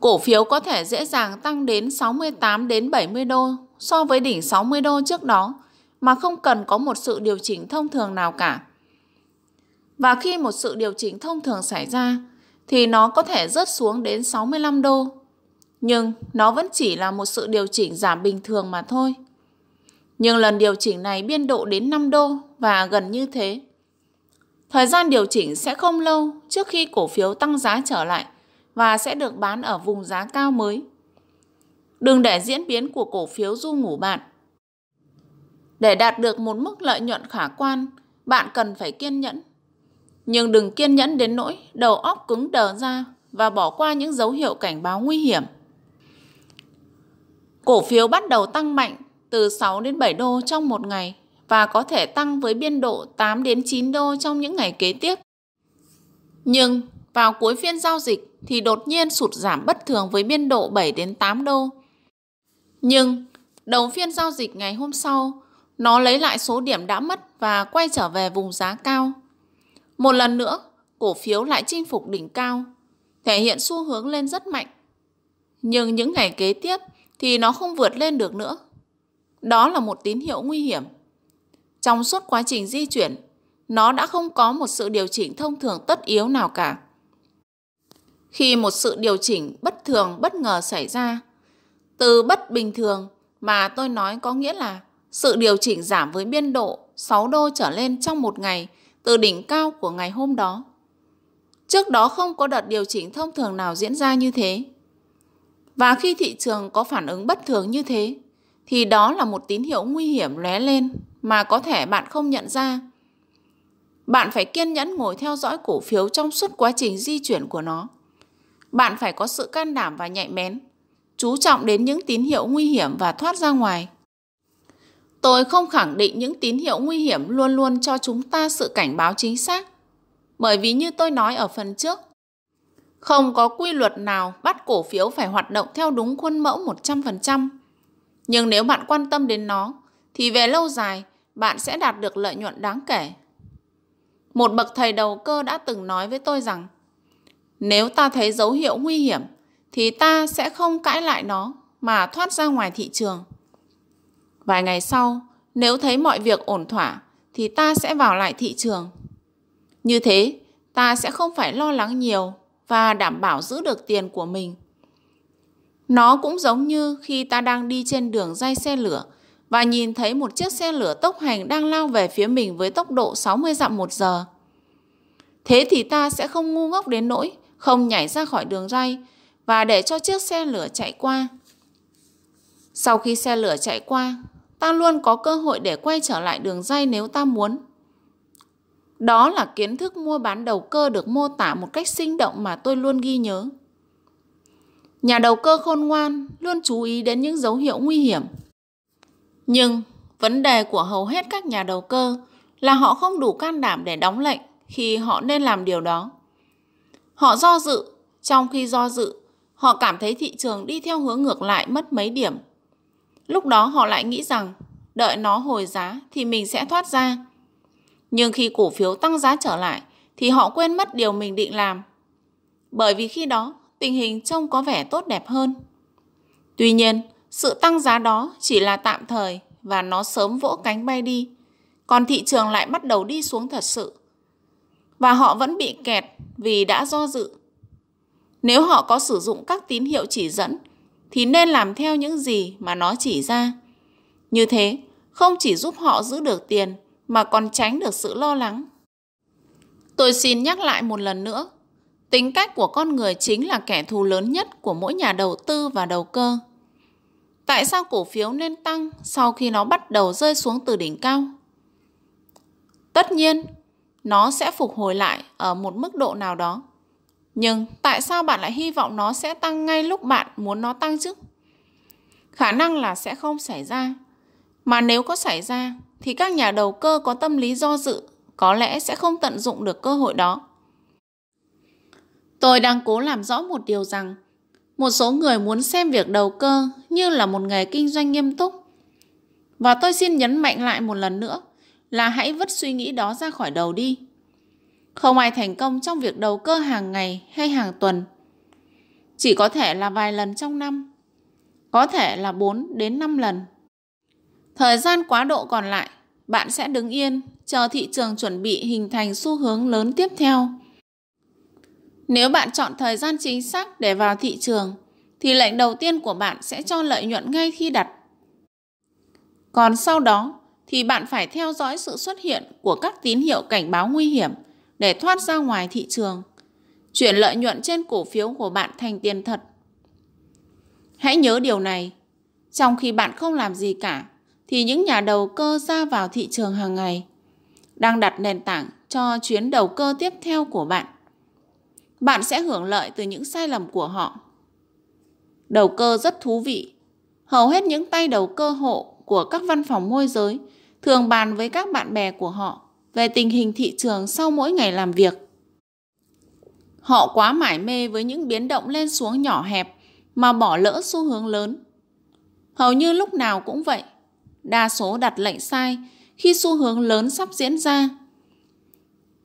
Cổ phiếu có thể dễ dàng tăng đến 68 đến 70 đô so với đỉnh 60 đô trước đó mà không cần có một sự điều chỉnh thông thường nào cả. Và khi một sự điều chỉnh thông thường xảy ra thì nó có thể rớt xuống đến 65 đô. Nhưng nó vẫn chỉ là một sự điều chỉnh giảm bình thường mà thôi. Nhưng lần điều chỉnh này biên độ đến 5 đô và gần như thế. Thời gian điều chỉnh sẽ không lâu trước khi cổ phiếu tăng giá trở lại và sẽ được bán ở vùng giá cao mới. Đừng để diễn biến của cổ phiếu du ngủ bạn. Để đạt được một mức lợi nhuận khả quan, bạn cần phải kiên nhẫn. Nhưng đừng kiên nhẫn đến nỗi đầu óc cứng đờ ra và bỏ qua những dấu hiệu cảnh báo nguy hiểm. Cổ phiếu bắt đầu tăng mạnh từ 6 đến 7 đô trong một ngày và có thể tăng với biên độ 8 đến 9 đô trong những ngày kế tiếp. Nhưng vào cuối phiên giao dịch thì đột nhiên sụt giảm bất thường với biên độ 7 đến 8 đô. Nhưng đầu phiên giao dịch ngày hôm sau, nó lấy lại số điểm đã mất và quay trở về vùng giá cao. Một lần nữa, cổ phiếu lại chinh phục đỉnh cao, thể hiện xu hướng lên rất mạnh. Nhưng những ngày kế tiếp thì nó không vượt lên được nữa. Đó là một tín hiệu nguy hiểm. Trong suốt quá trình di chuyển, nó đã không có một sự điều chỉnh thông thường tất yếu nào cả. Khi một sự điều chỉnh bất thường bất ngờ xảy ra, từ bất bình thường mà tôi nói có nghĩa là sự điều chỉnh giảm với biên độ 6 đô trở lên trong một ngày từ đỉnh cao của ngày hôm đó. Trước đó không có đợt điều chỉnh thông thường nào diễn ra như thế. Và khi thị trường có phản ứng bất thường như thế, thì đó là một tín hiệu nguy hiểm lóe lên mà có thể bạn không nhận ra. Bạn phải kiên nhẫn ngồi theo dõi cổ phiếu trong suốt quá trình di chuyển của nó. Bạn phải có sự can đảm và nhạy bén, chú trọng đến những tín hiệu nguy hiểm và thoát ra ngoài. Tôi không khẳng định những tín hiệu nguy hiểm luôn luôn cho chúng ta sự cảnh báo chính xác. Bởi vì như tôi nói ở phần trước, không có quy luật nào bắt cổ phiếu phải hoạt động theo đúng khuôn mẫu 100%. Nhưng nếu bạn quan tâm đến nó, thì về lâu dài, bạn sẽ đạt được lợi nhuận đáng kể. Một bậc thầy đầu cơ đã từng nói với tôi rằng, nếu ta thấy dấu hiệu nguy hiểm, thì ta sẽ không cãi lại nó mà thoát ra ngoài thị trường. Vài ngày sau, nếu thấy mọi việc ổn thỏa, thì ta sẽ vào lại thị trường. Như thế, ta sẽ không phải lo lắng nhiều và đảm bảo giữ được tiền của mình. Nó cũng giống như khi ta đang đi trên đường dây xe lửa và nhìn thấy một chiếc xe lửa tốc hành đang lao về phía mình với tốc độ 60 dặm một giờ. Thế thì ta sẽ không ngu ngốc đến nỗi không nhảy ra khỏi đường ray và để cho chiếc xe lửa chạy qua. Sau khi xe lửa chạy qua, ta luôn có cơ hội để quay trở lại đường dây nếu ta muốn. Đó là kiến thức mua bán đầu cơ được mô tả một cách sinh động mà tôi luôn ghi nhớ. Nhà đầu cơ khôn ngoan luôn chú ý đến những dấu hiệu nguy hiểm. Nhưng vấn đề của hầu hết các nhà đầu cơ là họ không đủ can đảm để đóng lệnh khi họ nên làm điều đó. Họ do dự, trong khi do dự, họ cảm thấy thị trường đi theo hướng ngược lại mất mấy điểm. Lúc đó họ lại nghĩ rằng đợi nó hồi giá thì mình sẽ thoát ra. Nhưng khi cổ phiếu tăng giá trở lại thì họ quên mất điều mình định làm. Bởi vì khi đó tình hình trông có vẻ tốt đẹp hơn. Tuy nhiên, sự tăng giá đó chỉ là tạm thời và nó sớm vỗ cánh bay đi. Còn thị trường lại bắt đầu đi xuống thật sự. Và họ vẫn bị kẹt vì đã do dự. Nếu họ có sử dụng các tín hiệu chỉ dẫn thì nên làm theo những gì mà nó chỉ ra. Như thế, không chỉ giúp họ giữ được tiền mà còn tránh được sự lo lắng. Tôi xin nhắc lại một lần nữa, tính cách của con người chính là kẻ thù lớn nhất của mỗi nhà đầu tư và đầu cơ. Tại sao cổ phiếu nên tăng sau khi nó bắt đầu rơi xuống từ đỉnh cao? Tất nhiên, nó sẽ phục hồi lại ở một mức độ nào đó. Nhưng tại sao bạn lại hy vọng nó sẽ tăng ngay lúc bạn muốn nó tăng chứ? Khả năng là sẽ không xảy ra. Mà nếu có xảy ra, thì các nhà đầu cơ có tâm lý do dự, có lẽ sẽ không tận dụng được cơ hội đó. Tôi đang cố làm rõ một điều rằng, một số người muốn xem việc đầu cơ như là một nghề kinh doanh nghiêm túc. Và tôi xin nhấn mạnh lại một lần nữa là hãy vứt suy nghĩ đó ra khỏi đầu đi. Không ai thành công trong việc đầu cơ hàng ngày hay hàng tuần. Chỉ có thể là vài lần trong năm. Có thể là 4 đến 5 lần. Thời gian quá độ còn lại, bạn sẽ đứng yên, chờ thị trường chuẩn bị hình thành xu hướng lớn tiếp theo. Nếu bạn chọn thời gian chính xác để vào thị trường, thì lệnh đầu tiên của bạn sẽ cho lợi nhuận ngay khi đặt. Còn sau đó, thì bạn phải theo dõi sự xuất hiện của các tín hiệu cảnh báo nguy hiểm để thoát ra ngoài thị trường, chuyển lợi nhuận trên cổ phiếu của bạn thành tiền thật. Hãy nhớ điều này, trong khi bạn không làm gì cả, thì những nhà đầu cơ ra vào thị trường hàng ngày đang đặt nền tảng cho chuyến đầu cơ tiếp theo của bạn. Bạn sẽ hưởng lợi từ những sai lầm của họ. Đầu cơ rất thú vị. Hầu hết những tay đầu cơ hộ của các văn phòng môi giới thường bàn với các bạn bè của họ về tình hình thị trường sau mỗi ngày làm việc. Họ quá mải mê với những biến động lên xuống nhỏ hẹp mà bỏ lỡ xu hướng lớn. Hầu như lúc nào cũng vậy, đa số đặt lệnh sai khi xu hướng lớn sắp diễn ra.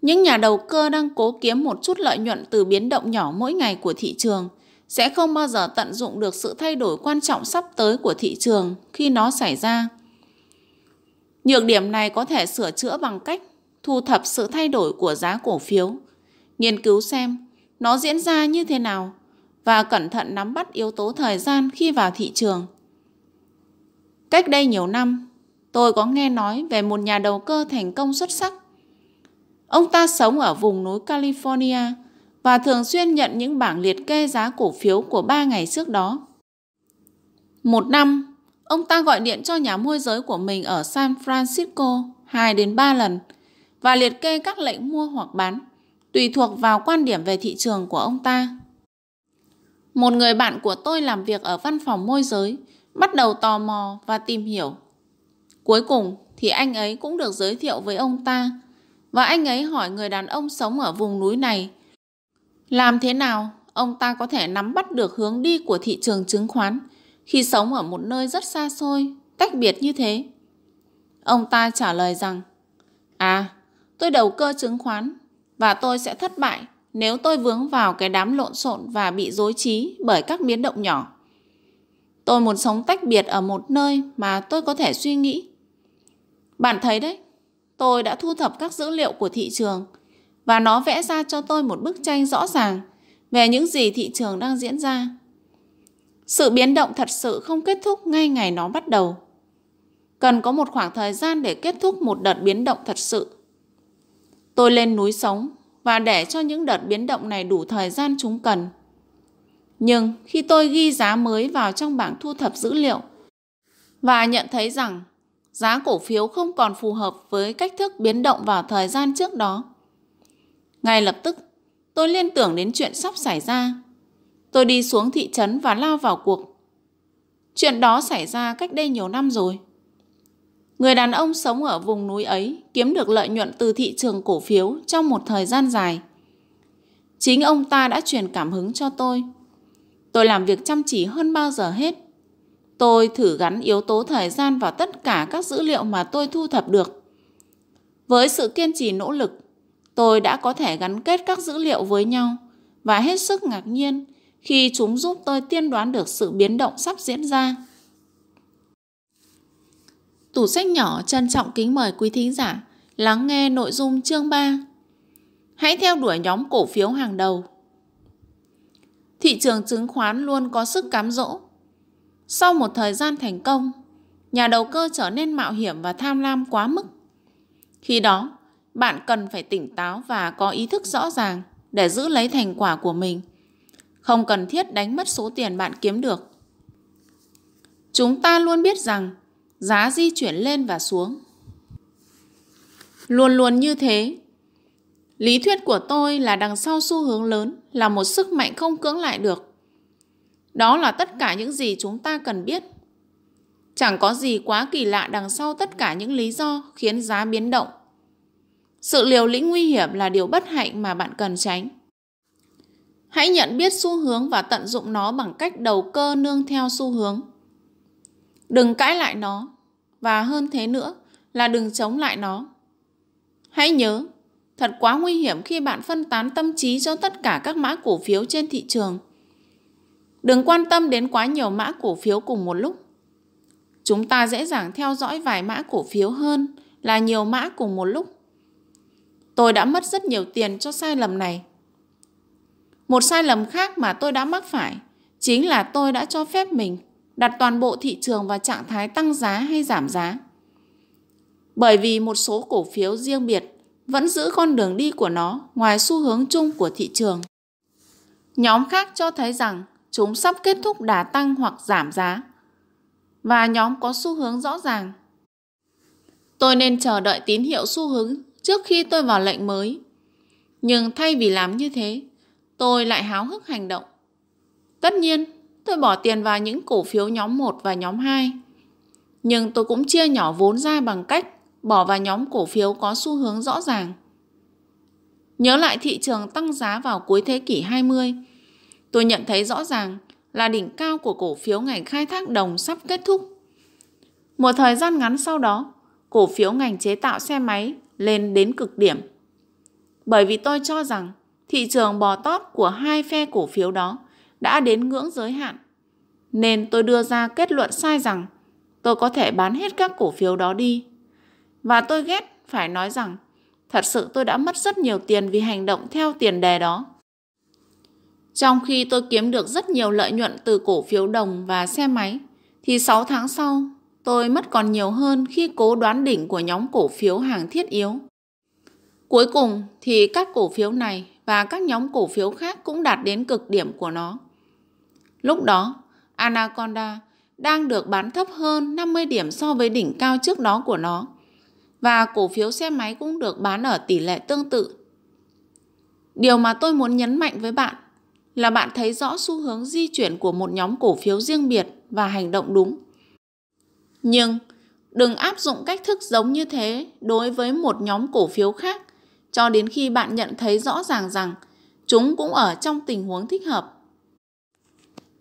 Những nhà đầu cơ đang cố kiếm một chút lợi nhuận từ biến động nhỏ mỗi ngày của thị trường sẽ không bao giờ tận dụng được sự thay đổi quan trọng sắp tới của thị trường khi nó xảy ra. Nhược điểm này có thể sửa chữa bằng cách thu thập sự thay đổi của giá cổ phiếu, nghiên cứu xem nó diễn ra như thế nào và cẩn thận nắm bắt yếu tố thời gian khi vào thị trường. Cách đây nhiều năm, tôi có nghe nói về một nhà đầu cơ thành công xuất sắc. Ông ta sống ở vùng núi California và thường xuyên nhận những bảng liệt kê giá cổ phiếu của ba ngày trước đó. Một năm, ông ta gọi điện cho nhà môi giới của mình ở San Francisco 2 đến 3 lần và liệt kê các lệnh mua hoặc bán, tùy thuộc vào quan điểm về thị trường của ông ta. Một người bạn của tôi làm việc ở văn phòng môi giới, bắt đầu tò mò và tìm hiểu. Cuối cùng thì anh ấy cũng được giới thiệu với ông ta và anh ấy hỏi người đàn ông sống ở vùng núi này làm thế nào ông ta có thể nắm bắt được hướng đi của thị trường chứng khoán khi sống ở một nơi rất xa xôi, tách biệt như thế? Ông ta trả lời rằng À, tôi đầu cơ chứng khoán và tôi sẽ thất bại nếu tôi vướng vào cái đám lộn xộn và bị dối trí bởi các biến động nhỏ. Tôi muốn sống tách biệt ở một nơi mà tôi có thể suy nghĩ. Bạn thấy đấy, tôi đã thu thập các dữ liệu của thị trường và nó vẽ ra cho tôi một bức tranh rõ ràng về những gì thị trường đang diễn ra. Sự biến động thật sự không kết thúc ngay ngày nó bắt đầu. Cần có một khoảng thời gian để kết thúc một đợt biến động thật sự. Tôi lên núi sống và để cho những đợt biến động này đủ thời gian chúng cần. Nhưng khi tôi ghi giá mới vào trong bảng thu thập dữ liệu và nhận thấy rằng giá cổ phiếu không còn phù hợp với cách thức biến động vào thời gian trước đó. Ngay lập tức, tôi liên tưởng đến chuyện sắp xảy ra. Tôi đi xuống thị trấn và lao vào cuộc. Chuyện đó xảy ra cách đây nhiều năm rồi. Người đàn ông sống ở vùng núi ấy kiếm được lợi nhuận từ thị trường cổ phiếu trong một thời gian dài. Chính ông ta đã truyền cảm hứng cho tôi. Tôi làm việc chăm chỉ hơn bao giờ hết. Tôi thử gắn yếu tố thời gian vào tất cả các dữ liệu mà tôi thu thập được. Với sự kiên trì nỗ lực, tôi đã có thể gắn kết các dữ liệu với nhau và hết sức ngạc nhiên khi chúng giúp tôi tiên đoán được sự biến động sắp diễn ra. Tủ sách nhỏ trân trọng kính mời quý thính giả lắng nghe nội dung chương 3. Hãy theo đuổi nhóm cổ phiếu hàng đầu. Thị trường chứng khoán luôn có sức cám dỗ. Sau một thời gian thành công, nhà đầu cơ trở nên mạo hiểm và tham lam quá mức. Khi đó, bạn cần phải tỉnh táo và có ý thức rõ ràng để giữ lấy thành quả của mình. Không cần thiết đánh mất số tiền bạn kiếm được. Chúng ta luôn biết rằng giá di chuyển lên và xuống. Luôn luôn như thế. Lý thuyết của tôi là đằng sau xu hướng lớn là một sức mạnh không cưỡng lại được. Đó là tất cả những gì chúng ta cần biết. Chẳng có gì quá kỳ lạ đằng sau tất cả những lý do khiến giá biến động. Sự liều lĩnh nguy hiểm là điều bất hạnh mà bạn cần tránh. Hãy nhận biết xu hướng và tận dụng nó bằng cách đầu cơ nương theo xu hướng. Đừng cãi lại nó, và hơn thế nữa là đừng chống lại nó. Hãy nhớ, thật quá nguy hiểm khi bạn phân tán tâm trí cho tất cả các mã cổ phiếu trên thị trường. Đừng quan tâm đến quá nhiều mã cổ phiếu cùng một lúc. Chúng ta dễ dàng theo dõi vài mã cổ phiếu hơn là nhiều mã cùng một lúc. Tôi đã mất rất nhiều tiền cho sai lầm này. Một sai lầm khác mà tôi đã mắc phải chính là tôi đã cho phép mình đặt toàn bộ thị trường vào trạng thái tăng giá hay giảm giá. Bởi vì một số cổ phiếu riêng biệt vẫn giữ con đường đi của nó ngoài xu hướng chung của thị trường. Nhóm khác cho thấy rằng chúng sắp kết thúc đà tăng hoặc giảm giá. Và nhóm có xu hướng rõ ràng. Tôi nên chờ đợi tín hiệu xu hướng trước khi tôi vào lệnh mới. Nhưng thay vì làm như thế, tôi lại háo hức hành động. Tất nhiên, tôi bỏ tiền vào những cổ phiếu nhóm 1 và nhóm 2. Nhưng tôi cũng chia nhỏ vốn ra bằng cách bỏ vào nhóm cổ phiếu có xu hướng rõ ràng. Nhớ lại thị trường tăng giá vào cuối thế kỷ 20, tôi nhận thấy rõ ràng là đỉnh cao của cổ phiếu ngành khai thác đồng sắp kết thúc. Một thời gian ngắn sau đó, cổ phiếu ngành chế tạo xe máy lên đến cực điểm. Bởi vì tôi cho rằng thị trường bò tót của hai phe cổ phiếu đó đã đến ngưỡng giới hạn. Nên tôi đưa ra kết luận sai rằng tôi có thể bán hết các cổ phiếu đó đi. Và tôi ghét phải nói rằng thật sự tôi đã mất rất nhiều tiền vì hành động theo tiền đề đó. Trong khi tôi kiếm được rất nhiều lợi nhuận từ cổ phiếu đồng và xe máy, thì 6 tháng sau tôi mất còn nhiều hơn khi cố đoán đỉnh của nhóm cổ phiếu hàng thiết yếu. Cuối cùng thì các cổ phiếu này và các nhóm cổ phiếu khác cũng đạt đến cực điểm của nó. Lúc đó, Anaconda đang được bán thấp hơn 50 điểm so với đỉnh cao trước đó của nó và cổ phiếu xe máy cũng được bán ở tỷ lệ tương tự. Điều mà tôi muốn nhấn mạnh với bạn là bạn thấy rõ xu hướng di chuyển của một nhóm cổ phiếu riêng biệt và hành động đúng. Nhưng đừng áp dụng cách thức giống như thế đối với một nhóm cổ phiếu khác cho đến khi bạn nhận thấy rõ ràng rằng chúng cũng ở trong tình huống thích hợp.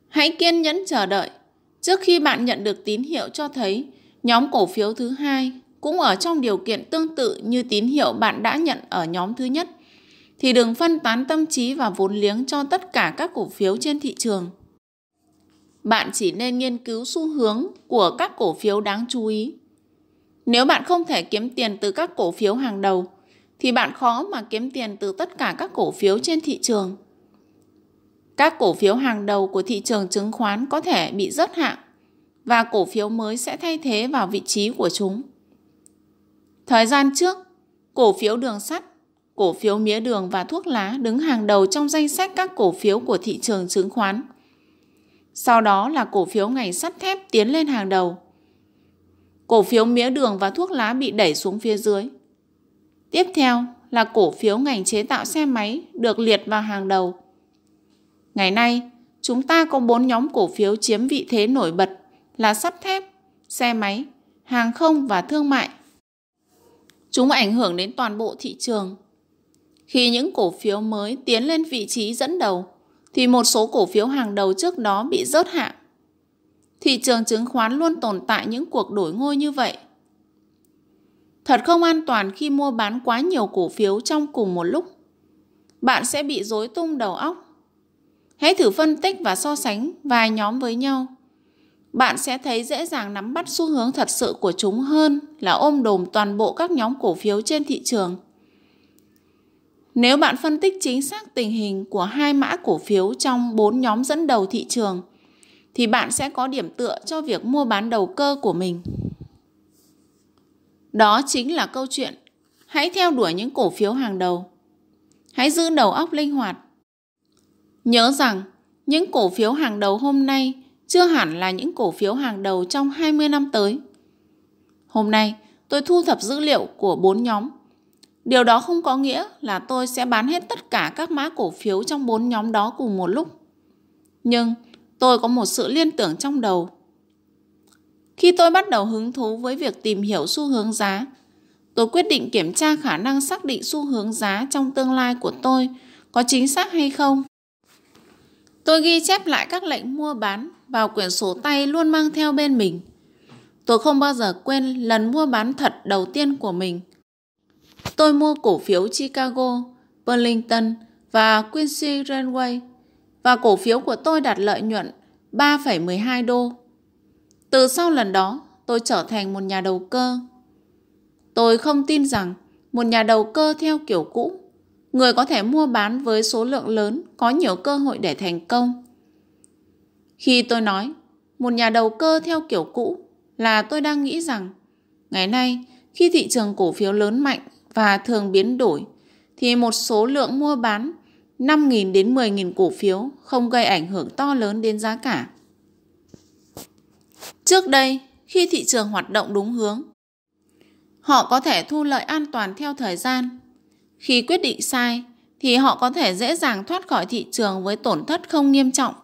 Hãy kiên nhẫn chờ đợi trước khi bạn nhận được tín hiệu cho thấy, nhóm cổ phiếu thứ hai cũng ở trong điều kiện tương tự như tín hiệu bạn đã nhận ở nhóm thứ nhất, thì đừng phân tán tâm trí và vốn liếng cho tất cả các cổ phiếu trên thị trường. Bạn chỉ nên nghiên cứu xu hướng của các cổ phiếu đáng chú ý. Nếu bạn không thể kiếm tiền từ các cổ phiếu hàng đầu, thì bạn khó mà kiếm tiền từ tất cả các cổ phiếu trên thị trường. Các cổ phiếu hàng đầu của thị trường chứng khoán có thể bị rớt hạng và cổ phiếu mới sẽ thay thế vào vị trí của chúng. Thời gian trước, cổ phiếu đường sắt, cổ phiếu mía đường và thuốc lá đứng hàng đầu trong danh sách các cổ phiếu của thị trường chứng khoán. Sau đó là cổ phiếu ngành sắt thép tiến lên hàng đầu. cổ phiếu mía đường và thuốc lá bị đẩy xuống phía dưới. Tiếp theo là cổ phiếu ngành chế tạo xe máy được liệt vào hàng đầu. Ngày nay, chúng ta có 4 nhóm cổ phiếu chiếm vị thế nổi bật là sắt thép, xe máy, hàng không và thương mại. Chúng ảnh hưởng đến toàn bộ thị trường. Khi những cổ phiếu mới tiến lên vị trí dẫn đầu, thì một số cổ phiếu hàng đầu trước đó bị rớt hạng. Thị trường chứng khoán luôn tồn tại những cuộc đổi ngôi như vậy. Thật không an toàn khi mua bán quá nhiều cổ phiếu trong cùng một lúc. Bạn sẽ bị rối tung đầu óc. Hãy thử phân tích và so sánh vài nhóm với nhau. Bạn sẽ thấy dễ dàng nắm bắt xu hướng thật sự của chúng hơn là ôm đồm toàn bộ các nhóm cổ phiếu trên thị trường. Nếu bạn phân tích chính xác tình hình của hai mã cổ phiếu trong bốn nhóm dẫn đầu thị trường, thì bạn sẽ có điểm tựa cho việc mua bán đầu cơ của mình. Đó chính là câu chuyện hãy theo đuổi những cổ phiếu hàng đầu. Hãy giữ đầu óc linh hoạt. Nhớ rằng những cổ phiếu hàng đầu hôm nay chưa hẳn là những cổ phiếu hàng đầu trong 20 năm tới. Hôm nay, tôi thu thập dữ liệu của bốn nhóm. Điều đó không có nghĩa là tôi sẽ bán hết tất cả các mã cổ phiếu trong bốn nhóm đó cùng một lúc. Nhưng tôi có một sự liên tưởng trong đầu. Khi tôi bắt đầu hứng thú với việc tìm hiểu xu hướng giá, tôi quyết định kiểm tra khả năng xác định xu hướng giá trong tương lai của tôi có chính xác hay không. Tôi ghi chép lại các lệnh mua bán vào quyển sổ tay luôn mang theo bên mình. Tôi không bao giờ quên lần mua bán thật đầu tiên của mình. Tôi mua cổ phiếu Chicago, Burlington và Quincy Railway và cổ phiếu của tôi đạt lợi nhuận 3,12 đô. Từ sau lần đó, tôi trở thành một nhà đầu cơ. Tôi không tin rằng một nhà đầu cơ theo kiểu cũ, người có thể mua bán với số lượng lớn có nhiều cơ hội để thành công. Khi tôi nói một nhà đầu cơ theo kiểu cũ là tôi đang nghĩ rằng ngày nay khi thị trường cổ phiếu lớn mạnh và thường biến đổi thì một số lượng mua bán 5.000 đến 10.000 cổ phiếu không gây ảnh hưởng to lớn đến giá cả. Trước đây, khi thị trường hoạt động đúng hướng, họ có thể thu lợi an toàn theo thời gian. Khi quyết định sai, thì họ có thể dễ dàng thoát khỏi thị trường với tổn thất không nghiêm trọng.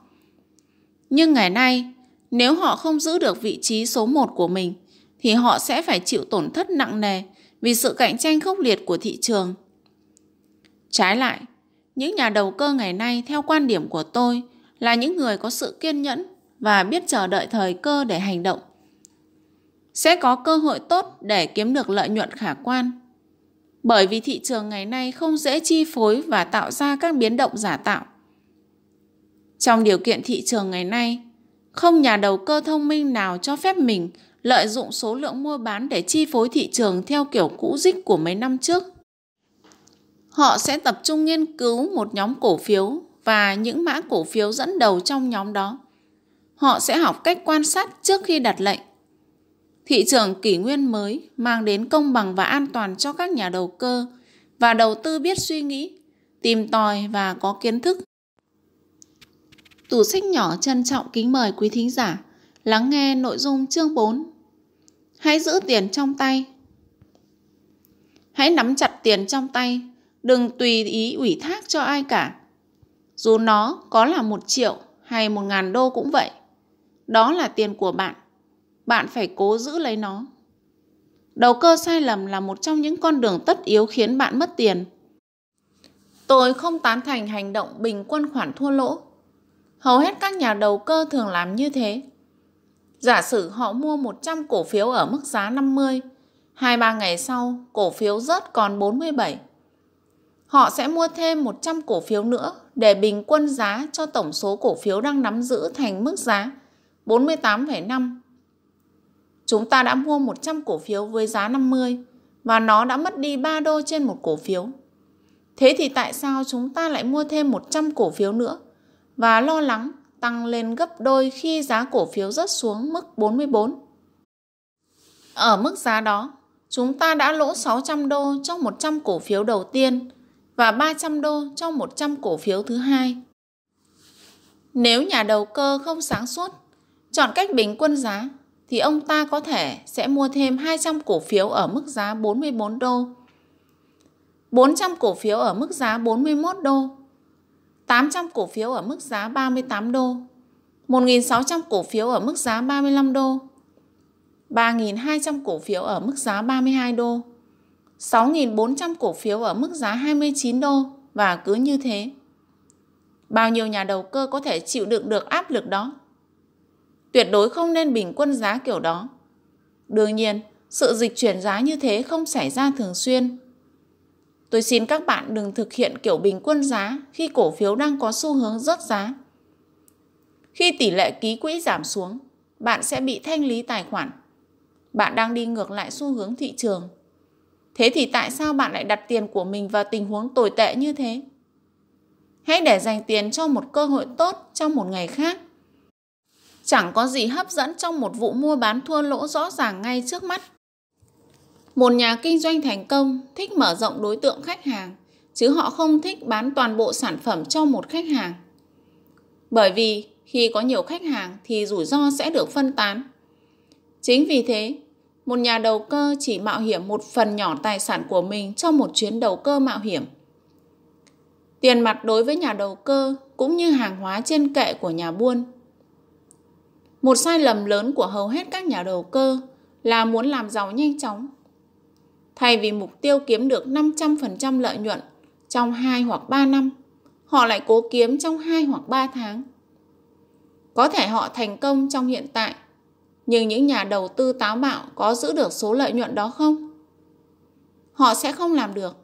Nhưng ngày nay, nếu họ không giữ được vị trí số 1 của mình, thì họ sẽ phải chịu tổn thất nặng nề vì sự cạnh tranh khốc liệt của thị trường. Trái lại, những nhà đầu cơ ngày nay theo quan điểm của tôi là những người có sự kiên nhẫn và biết chờ đợi thời cơ để hành động. Sẽ có cơ hội tốt để kiếm được lợi nhuận khả quan. Bởi vì thị trường ngày nay không dễ chi phối và tạo ra các biến động giả tạo. Trong điều kiện thị trường ngày nay, không nhà đầu cơ thông minh nào cho phép mình lợi dụng số lượng mua bán để chi phối thị trường theo kiểu cũ dích của mấy năm trước. Họ sẽ tập trung nghiên cứu một nhóm cổ phiếu và những mã cổ phiếu dẫn đầu trong nhóm đó. Họ sẽ học cách quan sát trước khi đặt lệnh. Thị trường kỷ nguyên mới mang đến công bằng và an toàn cho các nhà đầu cơ và đầu tư biết suy nghĩ, tìm tòi và có kiến thức. Tủ sách nhỏ trân trọng kính mời quý thính giả lắng nghe nội dung chương 4. Hãy giữ tiền trong tay. Hãy nắm chặt tiền trong tay đừng tùy ý ủy thác cho ai cả. Dù nó có là một triệu hay một ngàn đô cũng vậy. Đó là tiền của bạn. Bạn phải cố giữ lấy nó. Đầu cơ sai lầm là một trong những con đường tất yếu khiến bạn mất tiền. Tôi không tán thành hành động bình quân khoản thua lỗ. Hầu hết các nhà đầu cơ thường làm như thế. Giả sử họ mua 100 cổ phiếu ở mức giá 50, 2-3 ngày sau cổ phiếu rớt còn 47 họ sẽ mua thêm 100 cổ phiếu nữa để bình quân giá cho tổng số cổ phiếu đang nắm giữ thành mức giá 48,5. Chúng ta đã mua 100 cổ phiếu với giá 50 và nó đã mất đi 3 đô trên một cổ phiếu. Thế thì tại sao chúng ta lại mua thêm 100 cổ phiếu nữa và lo lắng tăng lên gấp đôi khi giá cổ phiếu rớt xuống mức 44? Ở mức giá đó, chúng ta đã lỗ 600 đô trong 100 cổ phiếu đầu tiên và 300 đô trong 100 cổ phiếu thứ hai. Nếu nhà đầu cơ không sáng suốt, chọn cách bình quân giá, thì ông ta có thể sẽ mua thêm 200 cổ phiếu ở mức giá 44 đô, 400 cổ phiếu ở mức giá 41 đô, 800 cổ phiếu ở mức giá 38 đô, 1.600 cổ phiếu ở mức giá 35 đô, 3.200 cổ phiếu ở mức giá 32 đô, 6.400 cổ phiếu ở mức giá 29 đô và cứ như thế. Bao nhiêu nhà đầu cơ có thể chịu đựng được áp lực đó? Tuyệt đối không nên bình quân giá kiểu đó. Đương nhiên, sự dịch chuyển giá như thế không xảy ra thường xuyên. Tôi xin các bạn đừng thực hiện kiểu bình quân giá khi cổ phiếu đang có xu hướng rớt giá. Khi tỷ lệ ký quỹ giảm xuống, bạn sẽ bị thanh lý tài khoản. Bạn đang đi ngược lại xu hướng thị trường. Thế thì tại sao bạn lại đặt tiền của mình vào tình huống tồi tệ như thế? Hãy để dành tiền cho một cơ hội tốt trong một ngày khác. Chẳng có gì hấp dẫn trong một vụ mua bán thua lỗ rõ ràng ngay trước mắt. Một nhà kinh doanh thành công thích mở rộng đối tượng khách hàng, chứ họ không thích bán toàn bộ sản phẩm cho một khách hàng. Bởi vì khi có nhiều khách hàng thì rủi ro sẽ được phân tán. Chính vì thế, một nhà đầu cơ chỉ mạo hiểm một phần nhỏ tài sản của mình cho một chuyến đầu cơ mạo hiểm. Tiền mặt đối với nhà đầu cơ cũng như hàng hóa trên kệ của nhà buôn. Một sai lầm lớn của hầu hết các nhà đầu cơ là muốn làm giàu nhanh chóng. Thay vì mục tiêu kiếm được 500% lợi nhuận trong 2 hoặc 3 năm, họ lại cố kiếm trong 2 hoặc 3 tháng. Có thể họ thành công trong hiện tại, nhưng những nhà đầu tư táo bạo có giữ được số lợi nhuận đó không? Họ sẽ không làm được.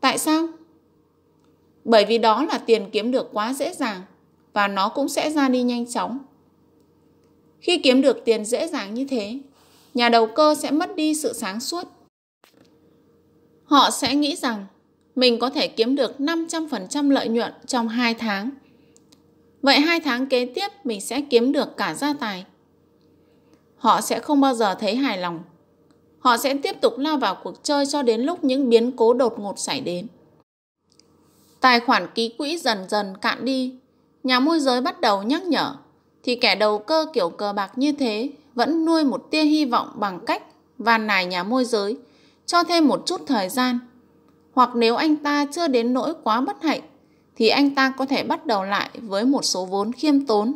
Tại sao? Bởi vì đó là tiền kiếm được quá dễ dàng và nó cũng sẽ ra đi nhanh chóng. Khi kiếm được tiền dễ dàng như thế, nhà đầu cơ sẽ mất đi sự sáng suốt. Họ sẽ nghĩ rằng mình có thể kiếm được 500% lợi nhuận trong 2 tháng. Vậy 2 tháng kế tiếp mình sẽ kiếm được cả gia tài. Họ sẽ không bao giờ thấy hài lòng. Họ sẽ tiếp tục lao vào cuộc chơi cho đến lúc những biến cố đột ngột xảy đến. Tài khoản ký quỹ dần dần cạn đi. Nhà môi giới bắt đầu nhắc nhở thì kẻ đầu cơ kiểu cờ bạc như thế vẫn nuôi một tia hy vọng bằng cách van nài nhà môi giới cho thêm một chút thời gian. Hoặc nếu anh ta chưa đến nỗi quá bất hạnh thì anh ta có thể bắt đầu lại với một số vốn khiêm tốn.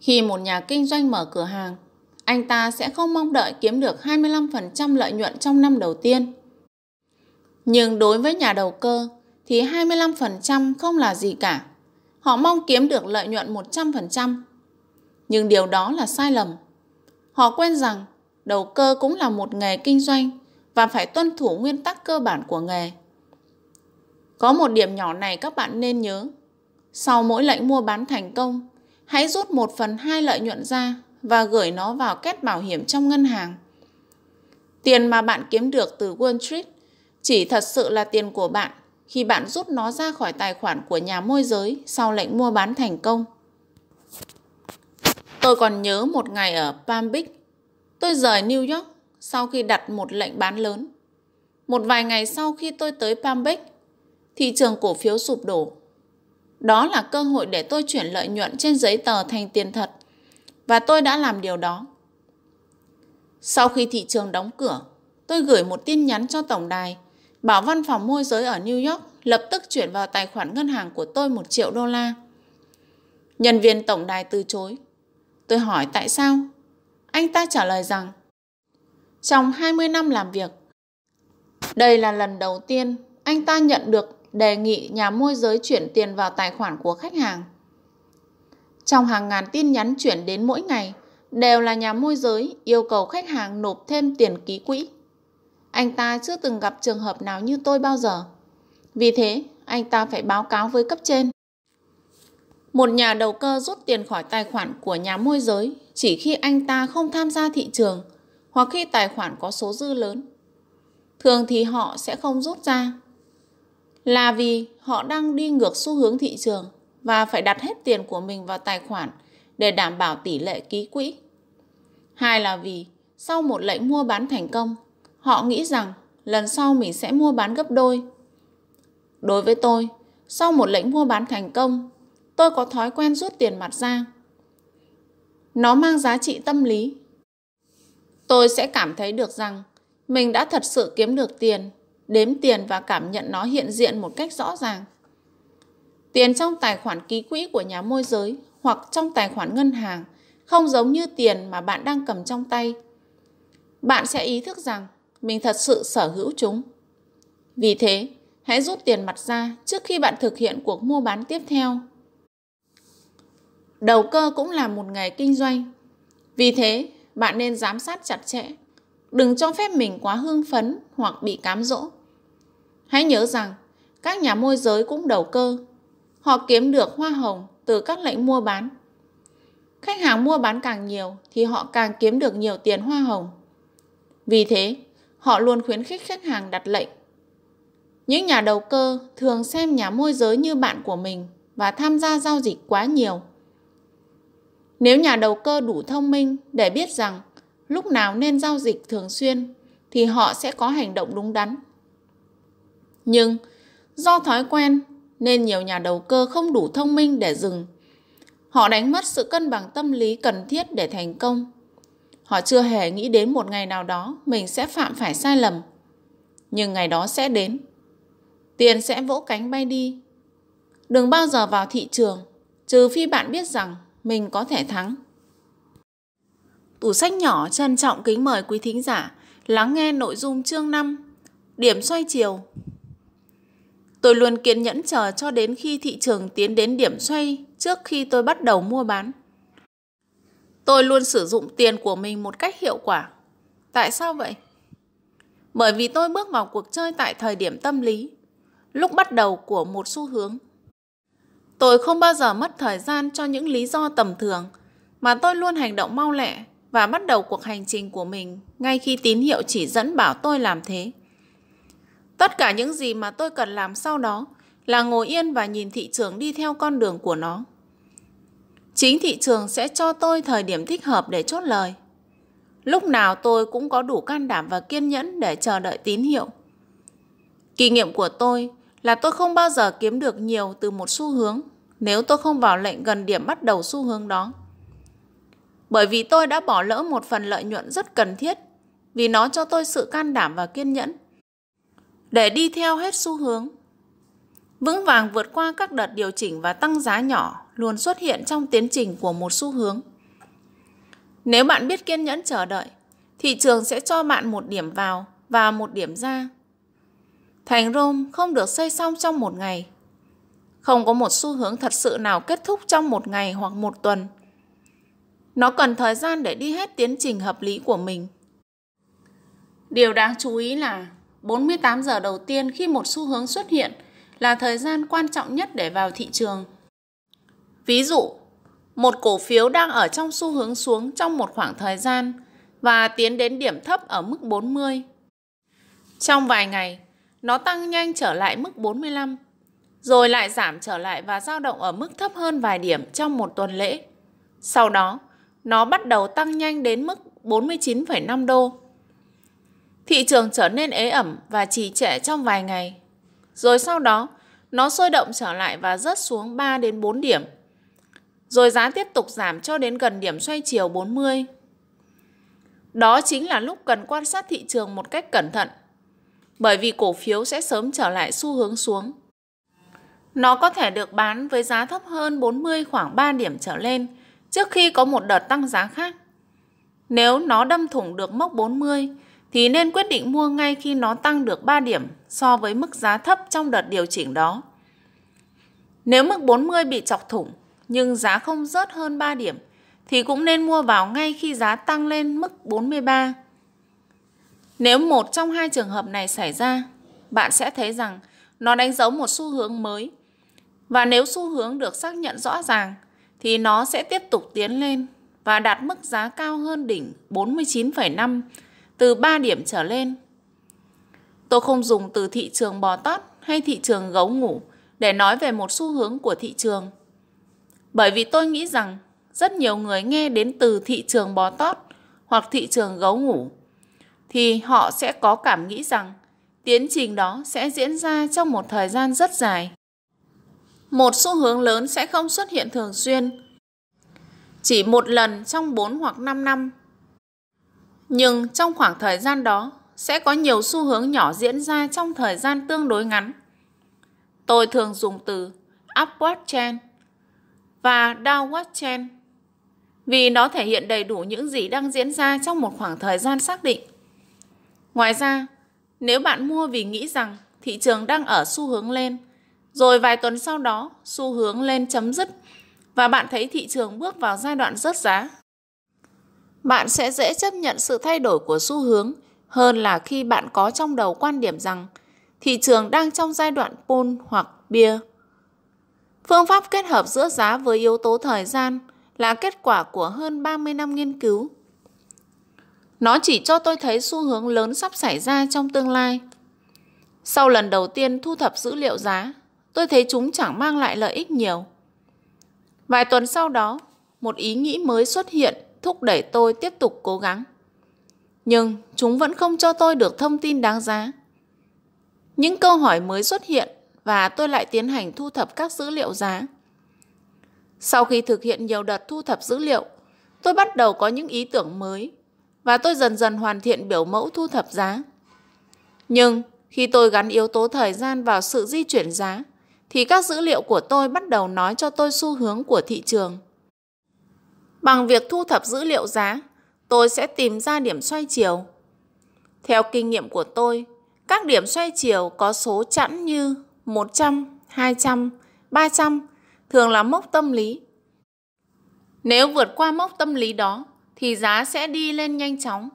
Khi một nhà kinh doanh mở cửa hàng, anh ta sẽ không mong đợi kiếm được 25% lợi nhuận trong năm đầu tiên. Nhưng đối với nhà đầu cơ thì 25% không là gì cả. Họ mong kiếm được lợi nhuận 100%. Nhưng điều đó là sai lầm. Họ quên rằng đầu cơ cũng là một nghề kinh doanh và phải tuân thủ nguyên tắc cơ bản của nghề. Có một điểm nhỏ này các bạn nên nhớ. Sau mỗi lệnh mua bán thành công, hãy rút 1 phần 2 lợi nhuận ra và gửi nó vào kết bảo hiểm trong ngân hàng. Tiền mà bạn kiếm được từ Wall Street chỉ thật sự là tiền của bạn khi bạn rút nó ra khỏi tài khoản của nhà môi giới sau lệnh mua bán thành công. Tôi còn nhớ một ngày ở Palm Beach, tôi rời New York sau khi đặt một lệnh bán lớn. Một vài ngày sau khi tôi tới Palm Beach, thị trường cổ phiếu sụp đổ. Đó là cơ hội để tôi chuyển lợi nhuận trên giấy tờ thành tiền thật và tôi đã làm điều đó. Sau khi thị trường đóng cửa, tôi gửi một tin nhắn cho tổng đài bảo văn phòng môi giới ở New York lập tức chuyển vào tài khoản ngân hàng của tôi một triệu đô la. Nhân viên tổng đài từ chối. Tôi hỏi tại sao? Anh ta trả lời rằng trong 20 năm làm việc, đây là lần đầu tiên anh ta nhận được đề nghị nhà môi giới chuyển tiền vào tài khoản của khách hàng. Trong hàng ngàn tin nhắn chuyển đến mỗi ngày, đều là nhà môi giới yêu cầu khách hàng nộp thêm tiền ký quỹ. Anh ta chưa từng gặp trường hợp nào như tôi bao giờ. Vì thế, anh ta phải báo cáo với cấp trên. Một nhà đầu cơ rút tiền khỏi tài khoản của nhà môi giới chỉ khi anh ta không tham gia thị trường hoặc khi tài khoản có số dư lớn. Thường thì họ sẽ không rút ra. Là vì họ đang đi ngược xu hướng thị trường và phải đặt hết tiền của mình vào tài khoản để đảm bảo tỷ lệ ký quỹ. Hai là vì sau một lệnh mua bán thành công, họ nghĩ rằng lần sau mình sẽ mua bán gấp đôi. Đối với tôi, sau một lệnh mua bán thành công, tôi có thói quen rút tiền mặt ra. Nó mang giá trị tâm lý. Tôi sẽ cảm thấy được rằng mình đã thật sự kiếm được tiền, đếm tiền và cảm nhận nó hiện diện một cách rõ ràng. Tiền trong tài khoản ký quỹ của nhà môi giới hoặc trong tài khoản ngân hàng không giống như tiền mà bạn đang cầm trong tay. Bạn sẽ ý thức rằng mình thật sự sở hữu chúng. Vì thế, hãy rút tiền mặt ra trước khi bạn thực hiện cuộc mua bán tiếp theo. Đầu cơ cũng là một nghề kinh doanh. Vì thế, bạn nên giám sát chặt chẽ. Đừng cho phép mình quá hưng phấn hoặc bị cám dỗ. Hãy nhớ rằng, các nhà môi giới cũng đầu cơ. Họ kiếm được hoa hồng từ các lệnh mua bán. Khách hàng mua bán càng nhiều thì họ càng kiếm được nhiều tiền hoa hồng. Vì thế, họ luôn khuyến khích khách hàng đặt lệnh. Những nhà đầu cơ thường xem nhà môi giới như bạn của mình và tham gia giao dịch quá nhiều. Nếu nhà đầu cơ đủ thông minh để biết rằng lúc nào nên giao dịch thường xuyên thì họ sẽ có hành động đúng đắn. Nhưng do thói quen nên nhiều nhà đầu cơ không đủ thông minh để dừng. Họ đánh mất sự cân bằng tâm lý cần thiết để thành công. Họ chưa hề nghĩ đến một ngày nào đó mình sẽ phạm phải sai lầm. Nhưng ngày đó sẽ đến. Tiền sẽ vỗ cánh bay đi. Đừng bao giờ vào thị trường, trừ phi bạn biết rằng mình có thể thắng. Tủ sách nhỏ trân trọng kính mời quý thính giả lắng nghe nội dung chương 5 Điểm xoay chiều Tôi luôn kiên nhẫn chờ cho đến khi thị trường tiến đến điểm xoay trước khi tôi bắt đầu mua bán. Tôi luôn sử dụng tiền của mình một cách hiệu quả. Tại sao vậy? Bởi vì tôi bước vào cuộc chơi tại thời điểm tâm lý, lúc bắt đầu của một xu hướng. Tôi không bao giờ mất thời gian cho những lý do tầm thường, mà tôi luôn hành động mau lẹ và bắt đầu cuộc hành trình của mình ngay khi tín hiệu chỉ dẫn bảo tôi làm thế. Tất cả những gì mà tôi cần làm sau đó là ngồi yên và nhìn thị trường đi theo con đường của nó. Chính thị trường sẽ cho tôi thời điểm thích hợp để chốt lời. Lúc nào tôi cũng có đủ can đảm và kiên nhẫn để chờ đợi tín hiệu. Kinh nghiệm của tôi là tôi không bao giờ kiếm được nhiều từ một xu hướng nếu tôi không vào lệnh gần điểm bắt đầu xu hướng đó. Bởi vì tôi đã bỏ lỡ một phần lợi nhuận rất cần thiết vì nó cho tôi sự can đảm và kiên nhẫn để đi theo hết xu hướng. Vững vàng vượt qua các đợt điều chỉnh và tăng giá nhỏ luôn xuất hiện trong tiến trình của một xu hướng. Nếu bạn biết kiên nhẫn chờ đợi, thị trường sẽ cho bạn một điểm vào và một điểm ra. Thành Rome không được xây xong trong một ngày. Không có một xu hướng thật sự nào kết thúc trong một ngày hoặc một tuần. Nó cần thời gian để đi hết tiến trình hợp lý của mình. Điều đáng chú ý là 48 giờ đầu tiên khi một xu hướng xuất hiện là thời gian quan trọng nhất để vào thị trường. Ví dụ, một cổ phiếu đang ở trong xu hướng xuống trong một khoảng thời gian và tiến đến điểm thấp ở mức 40. Trong vài ngày, nó tăng nhanh trở lại mức 45, rồi lại giảm trở lại và dao động ở mức thấp hơn vài điểm trong một tuần lễ. Sau đó, nó bắt đầu tăng nhanh đến mức 49,5 đô. Thị trường trở nên ế ẩm và trì trệ trong vài ngày. Rồi sau đó, nó sôi động trở lại và rớt xuống 3 đến 4 điểm. Rồi giá tiếp tục giảm cho đến gần điểm xoay chiều 40. Đó chính là lúc cần quan sát thị trường một cách cẩn thận. Bởi vì cổ phiếu sẽ sớm trở lại xu hướng xuống. Nó có thể được bán với giá thấp hơn 40 khoảng 3 điểm trở lên trước khi có một đợt tăng giá khác. Nếu nó đâm thủng được mốc 40 thì nên quyết định mua ngay khi nó tăng được 3 điểm so với mức giá thấp trong đợt điều chỉnh đó. Nếu mức 40 bị chọc thủng nhưng giá không rớt hơn 3 điểm thì cũng nên mua vào ngay khi giá tăng lên mức 43. Nếu một trong hai trường hợp này xảy ra, bạn sẽ thấy rằng nó đánh dấu một xu hướng mới. Và nếu xu hướng được xác nhận rõ ràng thì nó sẽ tiếp tục tiến lên và đạt mức giá cao hơn đỉnh 49,5 từ 3 điểm trở lên. Tôi không dùng từ thị trường bò tót hay thị trường gấu ngủ để nói về một xu hướng của thị trường. Bởi vì tôi nghĩ rằng rất nhiều người nghe đến từ thị trường bò tót hoặc thị trường gấu ngủ, thì họ sẽ có cảm nghĩ rằng tiến trình đó sẽ diễn ra trong một thời gian rất dài. Một xu hướng lớn sẽ không xuất hiện thường xuyên. chỉ một lần trong 4 hoặc 5 năm. Nhưng trong khoảng thời gian đó sẽ có nhiều xu hướng nhỏ diễn ra trong thời gian tương đối ngắn. Tôi thường dùng từ upward trend và Dao Watchen vì nó thể hiện đầy đủ những gì đang diễn ra trong một khoảng thời gian xác định. Ngoài ra, nếu bạn mua vì nghĩ rằng thị trường đang ở xu hướng lên, rồi vài tuần sau đó xu hướng lên chấm dứt và bạn thấy thị trường bước vào giai đoạn rớt giá, bạn sẽ dễ chấp nhận sự thay đổi của xu hướng hơn là khi bạn có trong đầu quan điểm rằng thị trường đang trong giai đoạn bull hoặc bear. Phương pháp kết hợp giữa giá với yếu tố thời gian là kết quả của hơn 30 năm nghiên cứu. Nó chỉ cho tôi thấy xu hướng lớn sắp xảy ra trong tương lai. Sau lần đầu tiên thu thập dữ liệu giá, tôi thấy chúng chẳng mang lại lợi ích nhiều. Vài tuần sau đó, một ý nghĩ mới xuất hiện thúc đẩy tôi tiếp tục cố gắng. Nhưng chúng vẫn không cho tôi được thông tin đáng giá. Những câu hỏi mới xuất hiện và tôi lại tiến hành thu thập các dữ liệu giá. Sau khi thực hiện nhiều đợt thu thập dữ liệu, tôi bắt đầu có những ý tưởng mới và tôi dần dần hoàn thiện biểu mẫu thu thập giá. Nhưng khi tôi gắn yếu tố thời gian vào sự di chuyển giá, thì các dữ liệu của tôi bắt đầu nói cho tôi xu hướng của thị trường. Bằng việc thu thập dữ liệu giá, tôi sẽ tìm ra điểm xoay chiều. Theo kinh nghiệm của tôi, các điểm xoay chiều có số chẵn như 100, 200, 300 thường là mốc tâm lý. Nếu vượt qua mốc tâm lý đó thì giá sẽ đi lên nhanh chóng.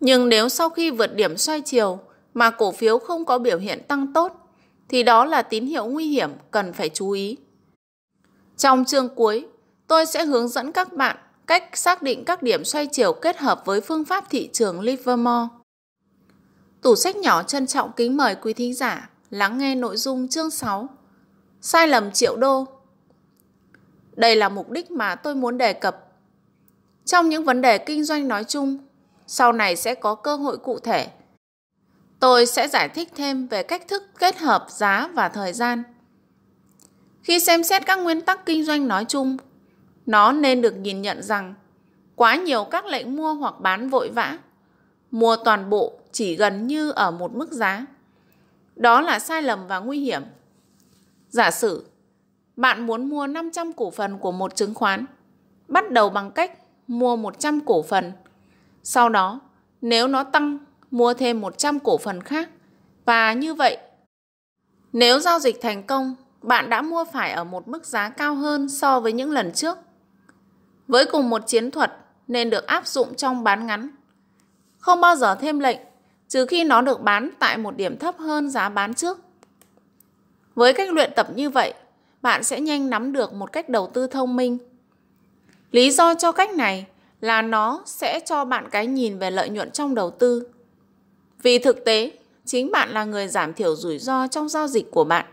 Nhưng nếu sau khi vượt điểm xoay chiều mà cổ phiếu không có biểu hiện tăng tốt thì đó là tín hiệu nguy hiểm cần phải chú ý. Trong chương cuối, tôi sẽ hướng dẫn các bạn cách xác định các điểm xoay chiều kết hợp với phương pháp thị trường Livermore. Tủ sách nhỏ trân trọng kính mời quý thính giả lắng nghe nội dung chương 6 Sai lầm triệu đô Đây là mục đích mà tôi muốn đề cập. Trong những vấn đề kinh doanh nói chung, sau này sẽ có cơ hội cụ thể. Tôi sẽ giải thích thêm về cách thức kết hợp giá và thời gian. Khi xem xét các nguyên tắc kinh doanh nói chung, nó nên được nhìn nhận rằng quá nhiều các lệnh mua hoặc bán vội vã, mua toàn bộ chỉ gần như ở một mức giá. Đó là sai lầm và nguy hiểm. Giả sử bạn muốn mua 500 cổ phần của một chứng khoán, bắt đầu bằng cách mua 100 cổ phần. Sau đó, nếu nó tăng, mua thêm 100 cổ phần khác. Và như vậy, nếu giao dịch thành công, bạn đã mua phải ở một mức giá cao hơn so với những lần trước. Với cùng một chiến thuật nên được áp dụng trong bán ngắn. Không bao giờ thêm lệnh, trừ khi nó được bán tại một điểm thấp hơn giá bán trước. Với cách luyện tập như vậy, bạn sẽ nhanh nắm được một cách đầu tư thông minh. Lý do cho cách này là nó sẽ cho bạn cái nhìn về lợi nhuận trong đầu tư. Vì thực tế, chính bạn là người giảm thiểu rủi ro trong giao dịch của bạn.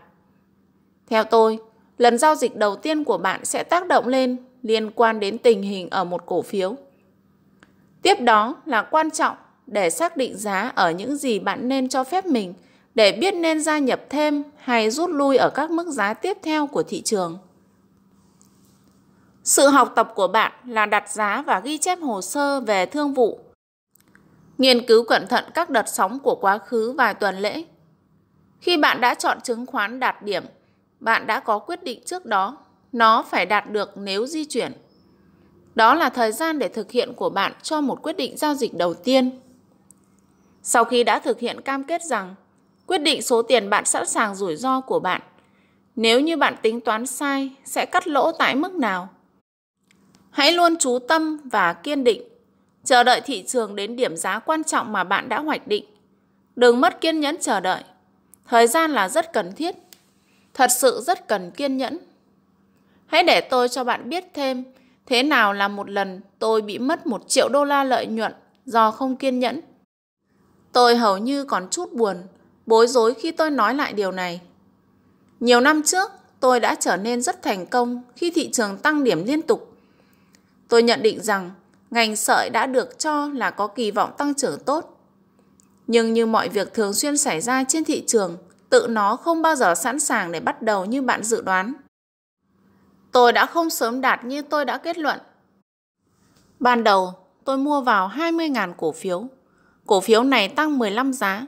Theo tôi, lần giao dịch đầu tiên của bạn sẽ tác động lên liên quan đến tình hình ở một cổ phiếu. Tiếp đó là quan trọng để xác định giá ở những gì bạn nên cho phép mình để biết nên gia nhập thêm hay rút lui ở các mức giá tiếp theo của thị trường. Sự học tập của bạn là đặt giá và ghi chép hồ sơ về thương vụ. Nghiên cứu cẩn thận các đợt sóng của quá khứ vài tuần lễ. Khi bạn đã chọn chứng khoán đạt điểm, bạn đã có quyết định trước đó nó phải đạt được nếu di chuyển. Đó là thời gian để thực hiện của bạn cho một quyết định giao dịch đầu tiên. Sau khi đã thực hiện cam kết rằng quyết định số tiền bạn sẵn sàng rủi ro của bạn, nếu như bạn tính toán sai sẽ cắt lỗ tại mức nào. Hãy luôn chú tâm và kiên định, chờ đợi thị trường đến điểm giá quan trọng mà bạn đã hoạch định. Đừng mất kiên nhẫn chờ đợi. Thời gian là rất cần thiết. Thật sự rất cần kiên nhẫn. Hãy để tôi cho bạn biết thêm thế nào là một lần tôi bị mất một triệu đô la lợi nhuận do không kiên nhẫn. Tôi hầu như còn chút buồn, bối rối khi tôi nói lại điều này. Nhiều năm trước, tôi đã trở nên rất thành công khi thị trường tăng điểm liên tục. Tôi nhận định rằng ngành sợi đã được cho là có kỳ vọng tăng trưởng tốt. Nhưng như mọi việc thường xuyên xảy ra trên thị trường, tự nó không bao giờ sẵn sàng để bắt đầu như bạn dự đoán. tôi đã không sớm đạt như tôi đã kết luận. Ban đầu, tôi mua vào 20.000 cổ phiếu. Cổ phiếu này tăng 15 giá.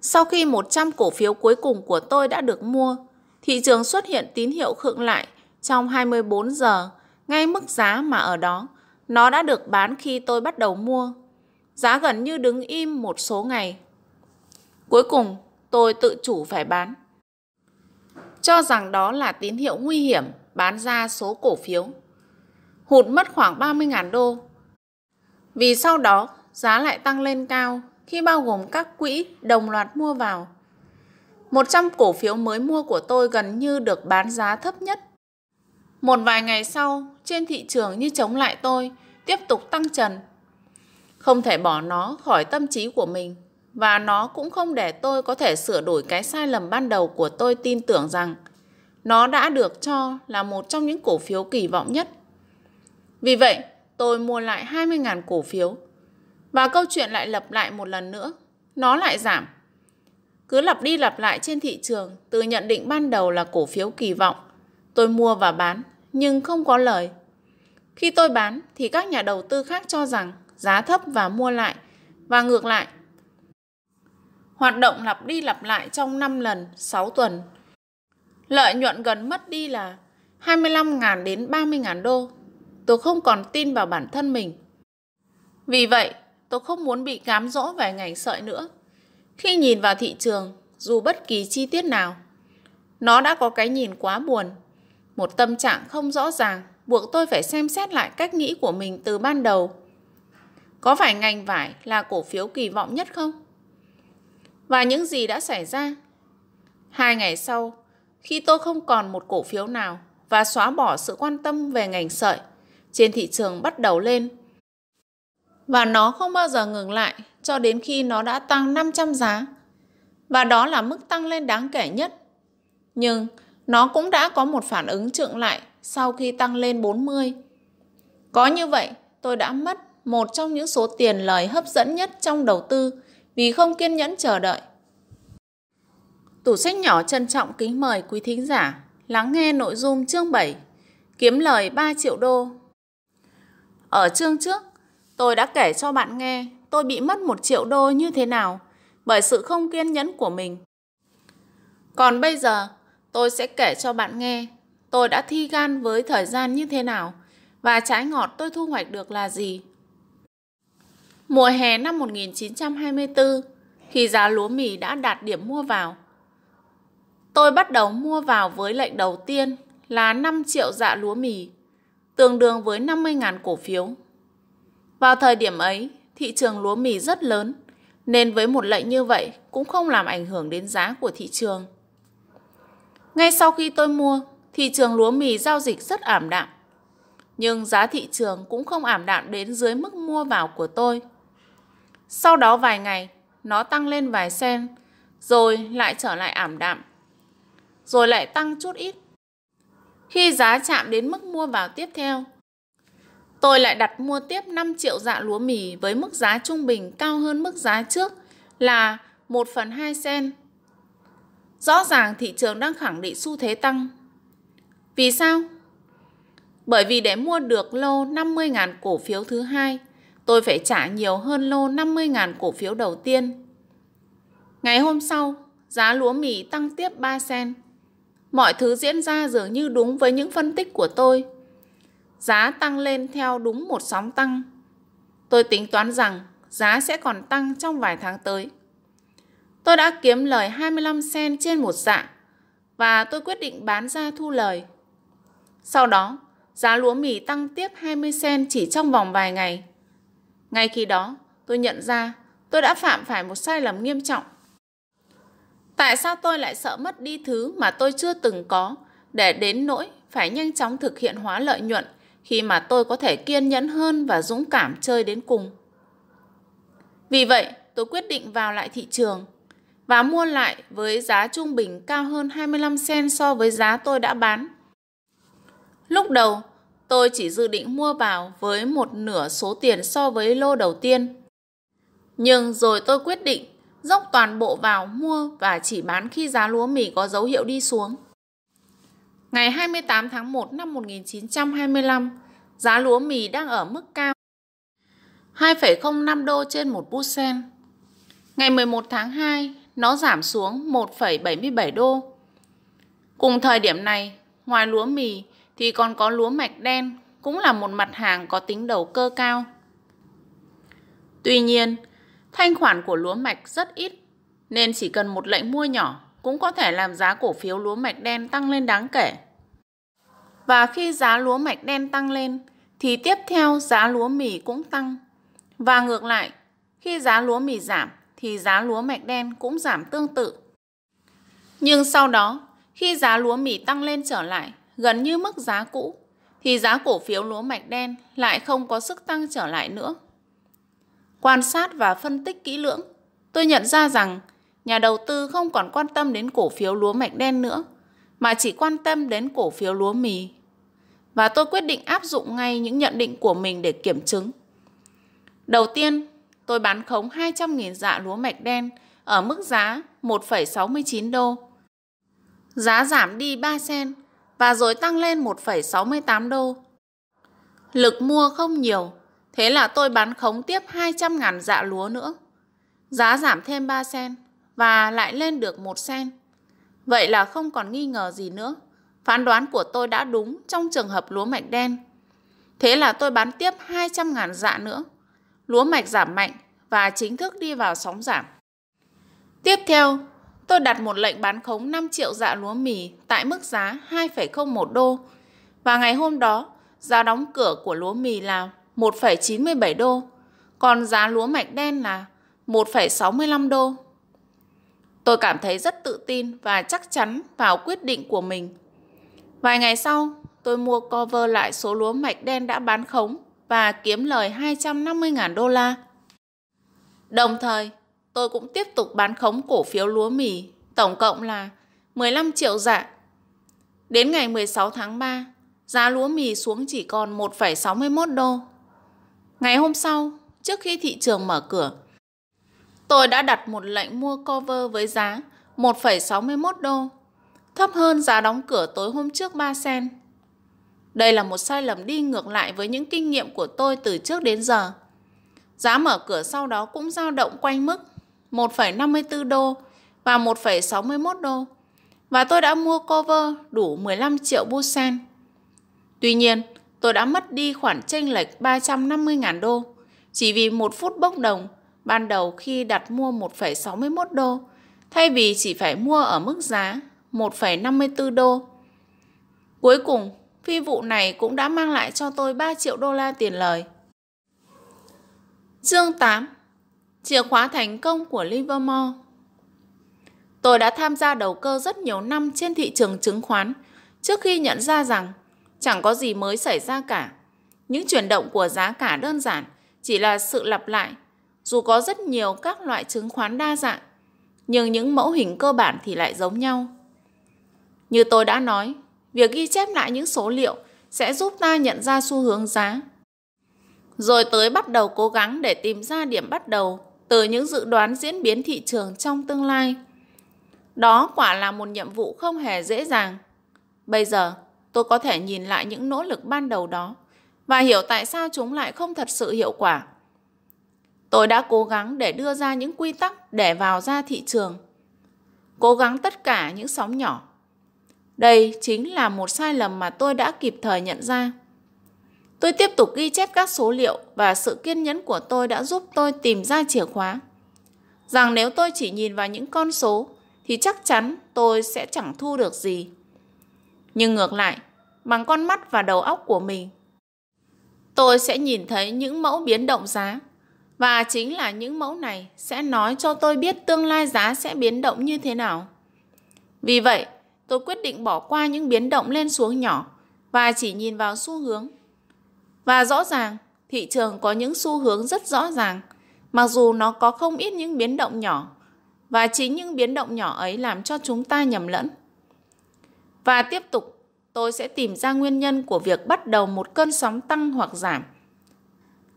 Sau khi 100 cổ phiếu cuối cùng của tôi đã được mua, thị trường xuất hiện tín hiệu khựng lại trong 24 giờ, ngay mức giá mà ở đó, nó đã được bán khi tôi bắt đầu mua. Giá gần như đứng im một số ngày. Cuối cùng, tôi tự chủ phải bán. Cho rằng đó là tín hiệu nguy hiểm bán ra số cổ phiếu. Hụt mất khoảng 30.000 đô. Vì sau đó, giá lại tăng lên cao khi bao gồm các quỹ đồng loạt mua vào. 100 cổ phiếu mới mua của tôi gần như được bán giá thấp nhất. Một vài ngày sau, trên thị trường như chống lại tôi, tiếp tục tăng trần. Không thể bỏ nó khỏi tâm trí của mình và nó cũng không để tôi có thể sửa đổi cái sai lầm ban đầu của tôi tin tưởng rằng nó đã được cho là một trong những cổ phiếu kỳ vọng nhất. Vì vậy, tôi mua lại 20.000 cổ phiếu và câu chuyện lại lặp lại một lần nữa. Nó lại giảm. Cứ lặp đi lặp lại trên thị trường từ nhận định ban đầu là cổ phiếu kỳ vọng. Tôi mua và bán nhưng không có lời. Khi tôi bán thì các nhà đầu tư khác cho rằng giá thấp và mua lại và ngược lại. Hoạt động lặp đi lặp lại trong 5 lần 6 tuần. Lợi nhuận gần mất đi là 25.000 đến 30.000 đô. Tôi không còn tin vào bản thân mình. Vì vậy, tôi không muốn bị cám dỗ về ngành sợi nữa. Khi nhìn vào thị trường, dù bất kỳ chi tiết nào, nó đã có cái nhìn quá buồn. Một tâm trạng không rõ ràng buộc tôi phải xem xét lại cách nghĩ của mình từ ban đầu. Có phải ngành vải là cổ phiếu kỳ vọng nhất không? Và những gì đã xảy ra? Hai ngày sau, khi tôi không còn một cổ phiếu nào và xóa bỏ sự quan tâm về ngành sợi, trên thị trường bắt đầu lên và nó không bao giờ ngừng lại cho đến khi nó đã tăng 500 giá. Và đó là mức tăng lên đáng kể nhất. Nhưng nó cũng đã có một phản ứng trượng lại sau khi tăng lên 40. Có như vậy, tôi đã mất một trong những số tiền lời hấp dẫn nhất trong đầu tư vì không kiên nhẫn chờ đợi. Tủ sách nhỏ trân trọng kính mời quý thính giả lắng nghe nội dung chương 7 Kiếm lời 3 triệu đô. Ở chương trước, Tôi đã kể cho bạn nghe tôi bị mất một triệu đô như thế nào bởi sự không kiên nhẫn của mình. Còn bây giờ, tôi sẽ kể cho bạn nghe tôi đã thi gan với thời gian như thế nào và trái ngọt tôi thu hoạch được là gì. Mùa hè năm 1924, khi giá lúa mì đã đạt điểm mua vào, tôi bắt đầu mua vào với lệnh đầu tiên là 5 triệu dạ lúa mì, tương đương với 50.000 cổ phiếu. Vào thời điểm ấy, thị trường lúa mì rất lớn, nên với một lệnh như vậy cũng không làm ảnh hưởng đến giá của thị trường. Ngay sau khi tôi mua, thị trường lúa mì giao dịch rất ảm đạm. Nhưng giá thị trường cũng không ảm đạm đến dưới mức mua vào của tôi. Sau đó vài ngày, nó tăng lên vài sen, rồi lại trở lại ảm đạm, rồi lại tăng chút ít. Khi giá chạm đến mức mua vào tiếp theo, Tôi lại đặt mua tiếp 5 triệu dạ lúa mì với mức giá trung bình cao hơn mức giá trước là 1 phần 2 sen. Rõ ràng thị trường đang khẳng định xu thế tăng. Vì sao? Bởi vì để mua được lô 50.000 cổ phiếu thứ hai, tôi phải trả nhiều hơn lô 50.000 cổ phiếu đầu tiên. Ngày hôm sau, giá lúa mì tăng tiếp 3 sen. Mọi thứ diễn ra dường như đúng với những phân tích của tôi giá tăng lên theo đúng một sóng tăng. Tôi tính toán rằng giá sẽ còn tăng trong vài tháng tới. Tôi đã kiếm lời 25 sen trên một dạ và tôi quyết định bán ra thu lời. Sau đó, giá lúa mì tăng tiếp 20 sen chỉ trong vòng vài ngày. Ngay khi đó, tôi nhận ra tôi đã phạm phải một sai lầm nghiêm trọng. Tại sao tôi lại sợ mất đi thứ mà tôi chưa từng có để đến nỗi phải nhanh chóng thực hiện hóa lợi nhuận khi mà tôi có thể kiên nhẫn hơn và dũng cảm chơi đến cùng. Vì vậy, tôi quyết định vào lại thị trường và mua lại với giá trung bình cao hơn 25 sen so với giá tôi đã bán. Lúc đầu, tôi chỉ dự định mua vào với một nửa số tiền so với lô đầu tiên. Nhưng rồi tôi quyết định dốc toàn bộ vào mua và chỉ bán khi giá lúa mì có dấu hiệu đi xuống. Ngày 28 tháng 1 năm 1925, giá lúa mì đang ở mức cao 2,05 đô trên một bút sen. Ngày 11 tháng 2, nó giảm xuống 1,77 đô. Cùng thời điểm này, ngoài lúa mì thì còn có lúa mạch đen, cũng là một mặt hàng có tính đầu cơ cao. Tuy nhiên, thanh khoản của lúa mạch rất ít, nên chỉ cần một lệnh mua nhỏ cũng có thể làm giá cổ phiếu lúa mạch đen tăng lên đáng kể. Và khi giá lúa mạch đen tăng lên, thì tiếp theo giá lúa mì cũng tăng. Và ngược lại, khi giá lúa mì giảm, thì giá lúa mạch đen cũng giảm tương tự. Nhưng sau đó, khi giá lúa mì tăng lên trở lại, gần như mức giá cũ, thì giá cổ phiếu lúa mạch đen lại không có sức tăng trở lại nữa. Quan sát và phân tích kỹ lưỡng, tôi nhận ra rằng nhà đầu tư không còn quan tâm đến cổ phiếu lúa mạch đen nữa, mà chỉ quan tâm đến cổ phiếu lúa mì. Và tôi quyết định áp dụng ngay những nhận định của mình để kiểm chứng. Đầu tiên, tôi bán khống 200.000 dạ lúa mạch đen ở mức giá 1,69 đô. Giá giảm đi 3 sen và rồi tăng lên 1,68 đô. Lực mua không nhiều, thế là tôi bán khống tiếp 200.000 dạ lúa nữa. Giá giảm thêm 3 sen và lại lên được một sen. Vậy là không còn nghi ngờ gì nữa. Phán đoán của tôi đã đúng trong trường hợp lúa mạch đen. Thế là tôi bán tiếp 200.000 dạ nữa. Lúa mạch giảm mạnh và chính thức đi vào sóng giảm. Tiếp theo, tôi đặt một lệnh bán khống 5 triệu dạ lúa mì tại mức giá 2,01 đô. Và ngày hôm đó, giá đóng cửa của lúa mì là 1,97 đô, còn giá lúa mạch đen là 1,65 đô. Tôi cảm thấy rất tự tin và chắc chắn vào quyết định của mình. Vài ngày sau, tôi mua cover lại số lúa mạch đen đã bán khống và kiếm lời 250.000 đô la. Đồng thời, tôi cũng tiếp tục bán khống cổ phiếu lúa mì, tổng cộng là 15 triệu dạ. Đến ngày 16 tháng 3, giá lúa mì xuống chỉ còn 1,61 đô. Ngày hôm sau, trước khi thị trường mở cửa, tôi đã đặt một lệnh mua cover với giá 1,61 đô, thấp hơn giá đóng cửa tối hôm trước 3 sen. Đây là một sai lầm đi ngược lại với những kinh nghiệm của tôi từ trước đến giờ. Giá mở cửa sau đó cũng dao động quanh mức 1,54 đô và 1,61 đô. Và tôi đã mua cover đủ 15 triệu Busen. Tuy nhiên, tôi đã mất đi khoản chênh lệch 350.000 đô chỉ vì một phút bốc đồng ban đầu khi đặt mua 1,61 đô thay vì chỉ phải mua ở mức giá 1,54 đô. Cuối cùng, phi vụ này cũng đã mang lại cho tôi 3 triệu đô la tiền lời. Chương 8 Chìa khóa thành công của Livermore Tôi đã tham gia đầu cơ rất nhiều năm trên thị trường chứng khoán trước khi nhận ra rằng chẳng có gì mới xảy ra cả. Những chuyển động của giá cả đơn giản chỉ là sự lặp lại, dù có rất nhiều các loại chứng khoán đa dạng, nhưng những mẫu hình cơ bản thì lại giống nhau. Như tôi đã nói, việc ghi chép lại những số liệu sẽ giúp ta nhận ra xu hướng giá. Rồi tới bắt đầu cố gắng để tìm ra điểm bắt đầu từ những dự đoán diễn biến thị trường trong tương lai. Đó quả là một nhiệm vụ không hề dễ dàng. Bây giờ, tôi có thể nhìn lại những nỗ lực ban đầu đó và hiểu tại sao chúng lại không thật sự hiệu quả. Tôi đã cố gắng để đưa ra những quy tắc để vào ra thị trường. Cố gắng tất cả những sóng nhỏ đây chính là một sai lầm mà tôi đã kịp thời nhận ra. Tôi tiếp tục ghi chép các số liệu và sự kiên nhẫn của tôi đã giúp tôi tìm ra chìa khóa. Rằng nếu tôi chỉ nhìn vào những con số thì chắc chắn tôi sẽ chẳng thu được gì. Nhưng ngược lại, bằng con mắt và đầu óc của mình, tôi sẽ nhìn thấy những mẫu biến động giá và chính là những mẫu này sẽ nói cho tôi biết tương lai giá sẽ biến động như thế nào. Vì vậy, tôi quyết định bỏ qua những biến động lên xuống nhỏ và chỉ nhìn vào xu hướng. Và rõ ràng, thị trường có những xu hướng rất rõ ràng, mặc dù nó có không ít những biến động nhỏ, và chính những biến động nhỏ ấy làm cho chúng ta nhầm lẫn. Và tiếp tục, tôi sẽ tìm ra nguyên nhân của việc bắt đầu một cơn sóng tăng hoặc giảm.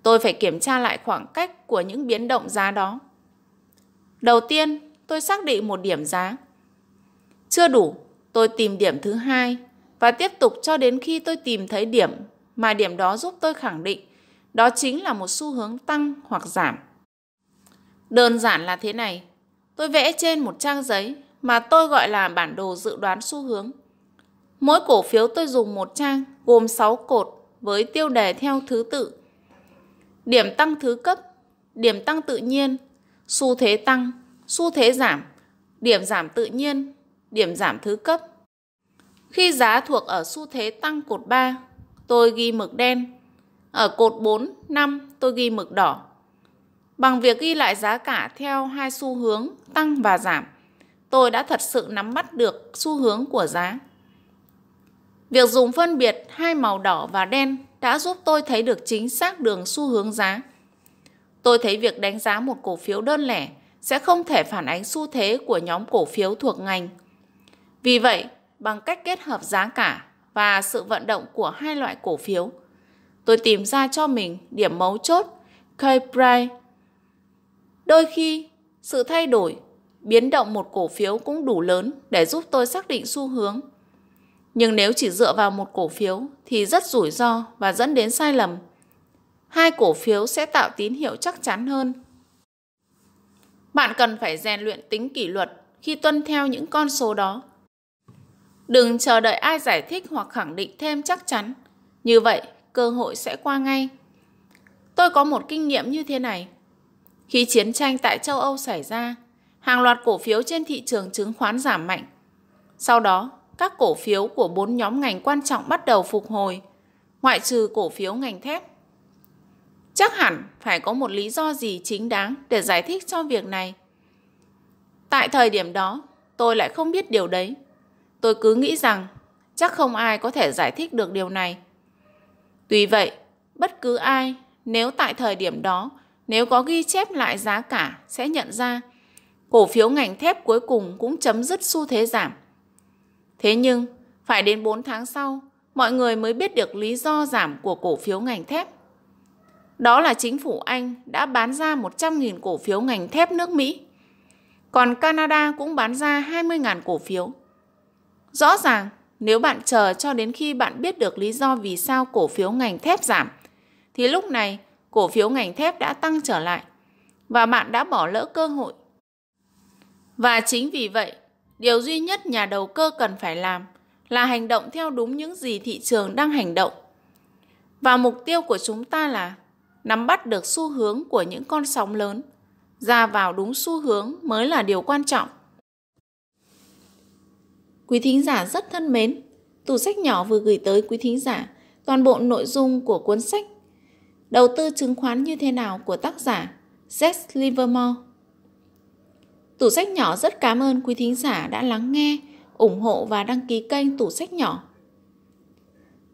Tôi phải kiểm tra lại khoảng cách của những biến động giá đó. Đầu tiên, tôi xác định một điểm giá. Chưa đủ, tôi tìm điểm thứ hai và tiếp tục cho đến khi tôi tìm thấy điểm mà điểm đó giúp tôi khẳng định đó chính là một xu hướng tăng hoặc giảm. Đơn giản là thế này, tôi vẽ trên một trang giấy mà tôi gọi là bản đồ dự đoán xu hướng. Mỗi cổ phiếu tôi dùng một trang gồm 6 cột với tiêu đề theo thứ tự. Điểm tăng thứ cấp, điểm tăng tự nhiên, xu thế tăng, xu thế giảm, điểm giảm tự nhiên, điểm giảm thứ cấp. Khi giá thuộc ở xu thế tăng cột 3, tôi ghi mực đen. Ở cột 4, 5 tôi ghi mực đỏ. Bằng việc ghi lại giá cả theo hai xu hướng tăng và giảm, tôi đã thật sự nắm bắt được xu hướng của giá. Việc dùng phân biệt hai màu đỏ và đen đã giúp tôi thấy được chính xác đường xu hướng giá. Tôi thấy việc đánh giá một cổ phiếu đơn lẻ sẽ không thể phản ánh xu thế của nhóm cổ phiếu thuộc ngành. Vì vậy, bằng cách kết hợp giá cả và sự vận động của hai loại cổ phiếu, tôi tìm ra cho mình điểm mấu chốt K-price. Đôi khi, sự thay đổi, biến động một cổ phiếu cũng đủ lớn để giúp tôi xác định xu hướng. Nhưng nếu chỉ dựa vào một cổ phiếu thì rất rủi ro và dẫn đến sai lầm. Hai cổ phiếu sẽ tạo tín hiệu chắc chắn hơn. Bạn cần phải rèn luyện tính kỷ luật khi tuân theo những con số đó. Đừng chờ đợi ai giải thích hoặc khẳng định thêm chắc chắn. Như vậy, cơ hội sẽ qua ngay. Tôi có một kinh nghiệm như thế này. Khi chiến tranh tại châu Âu xảy ra, hàng loạt cổ phiếu trên thị trường chứng khoán giảm mạnh. Sau đó, các cổ phiếu của bốn nhóm ngành quan trọng bắt đầu phục hồi, ngoại trừ cổ phiếu ngành thép. Chắc hẳn phải có một lý do gì chính đáng để giải thích cho việc này. Tại thời điểm đó, tôi lại không biết điều đấy. Tôi cứ nghĩ rằng chắc không ai có thể giải thích được điều này. Tuy vậy, bất cứ ai nếu tại thời điểm đó nếu có ghi chép lại giá cả sẽ nhận ra cổ phiếu ngành thép cuối cùng cũng chấm dứt xu thế giảm. Thế nhưng, phải đến 4 tháng sau, mọi người mới biết được lý do giảm của cổ phiếu ngành thép. Đó là chính phủ Anh đã bán ra 100.000 cổ phiếu ngành thép nước Mỹ. Còn Canada cũng bán ra 20.000 cổ phiếu. Rõ ràng, nếu bạn chờ cho đến khi bạn biết được lý do vì sao cổ phiếu ngành thép giảm, thì lúc này cổ phiếu ngành thép đã tăng trở lại và bạn đã bỏ lỡ cơ hội. Và chính vì vậy, điều duy nhất nhà đầu cơ cần phải làm là hành động theo đúng những gì thị trường đang hành động. Và mục tiêu của chúng ta là nắm bắt được xu hướng của những con sóng lớn. Ra vào đúng xu hướng mới là điều quan trọng. Quý thính giả rất thân mến, tủ sách nhỏ vừa gửi tới quý thính giả toàn bộ nội dung của cuốn sách Đầu tư chứng khoán như thế nào của tác giả Jess Livermore. Tủ sách nhỏ rất cảm ơn quý thính giả đã lắng nghe, ủng hộ và đăng ký kênh Tủ sách nhỏ.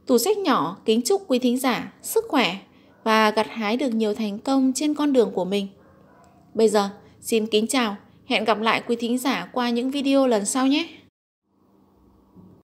Tủ sách nhỏ kính chúc quý thính giả sức khỏe và gặt hái được nhiều thành công trên con đường của mình. Bây giờ, xin kính chào, hẹn gặp lại quý thính giả qua những video lần sau nhé.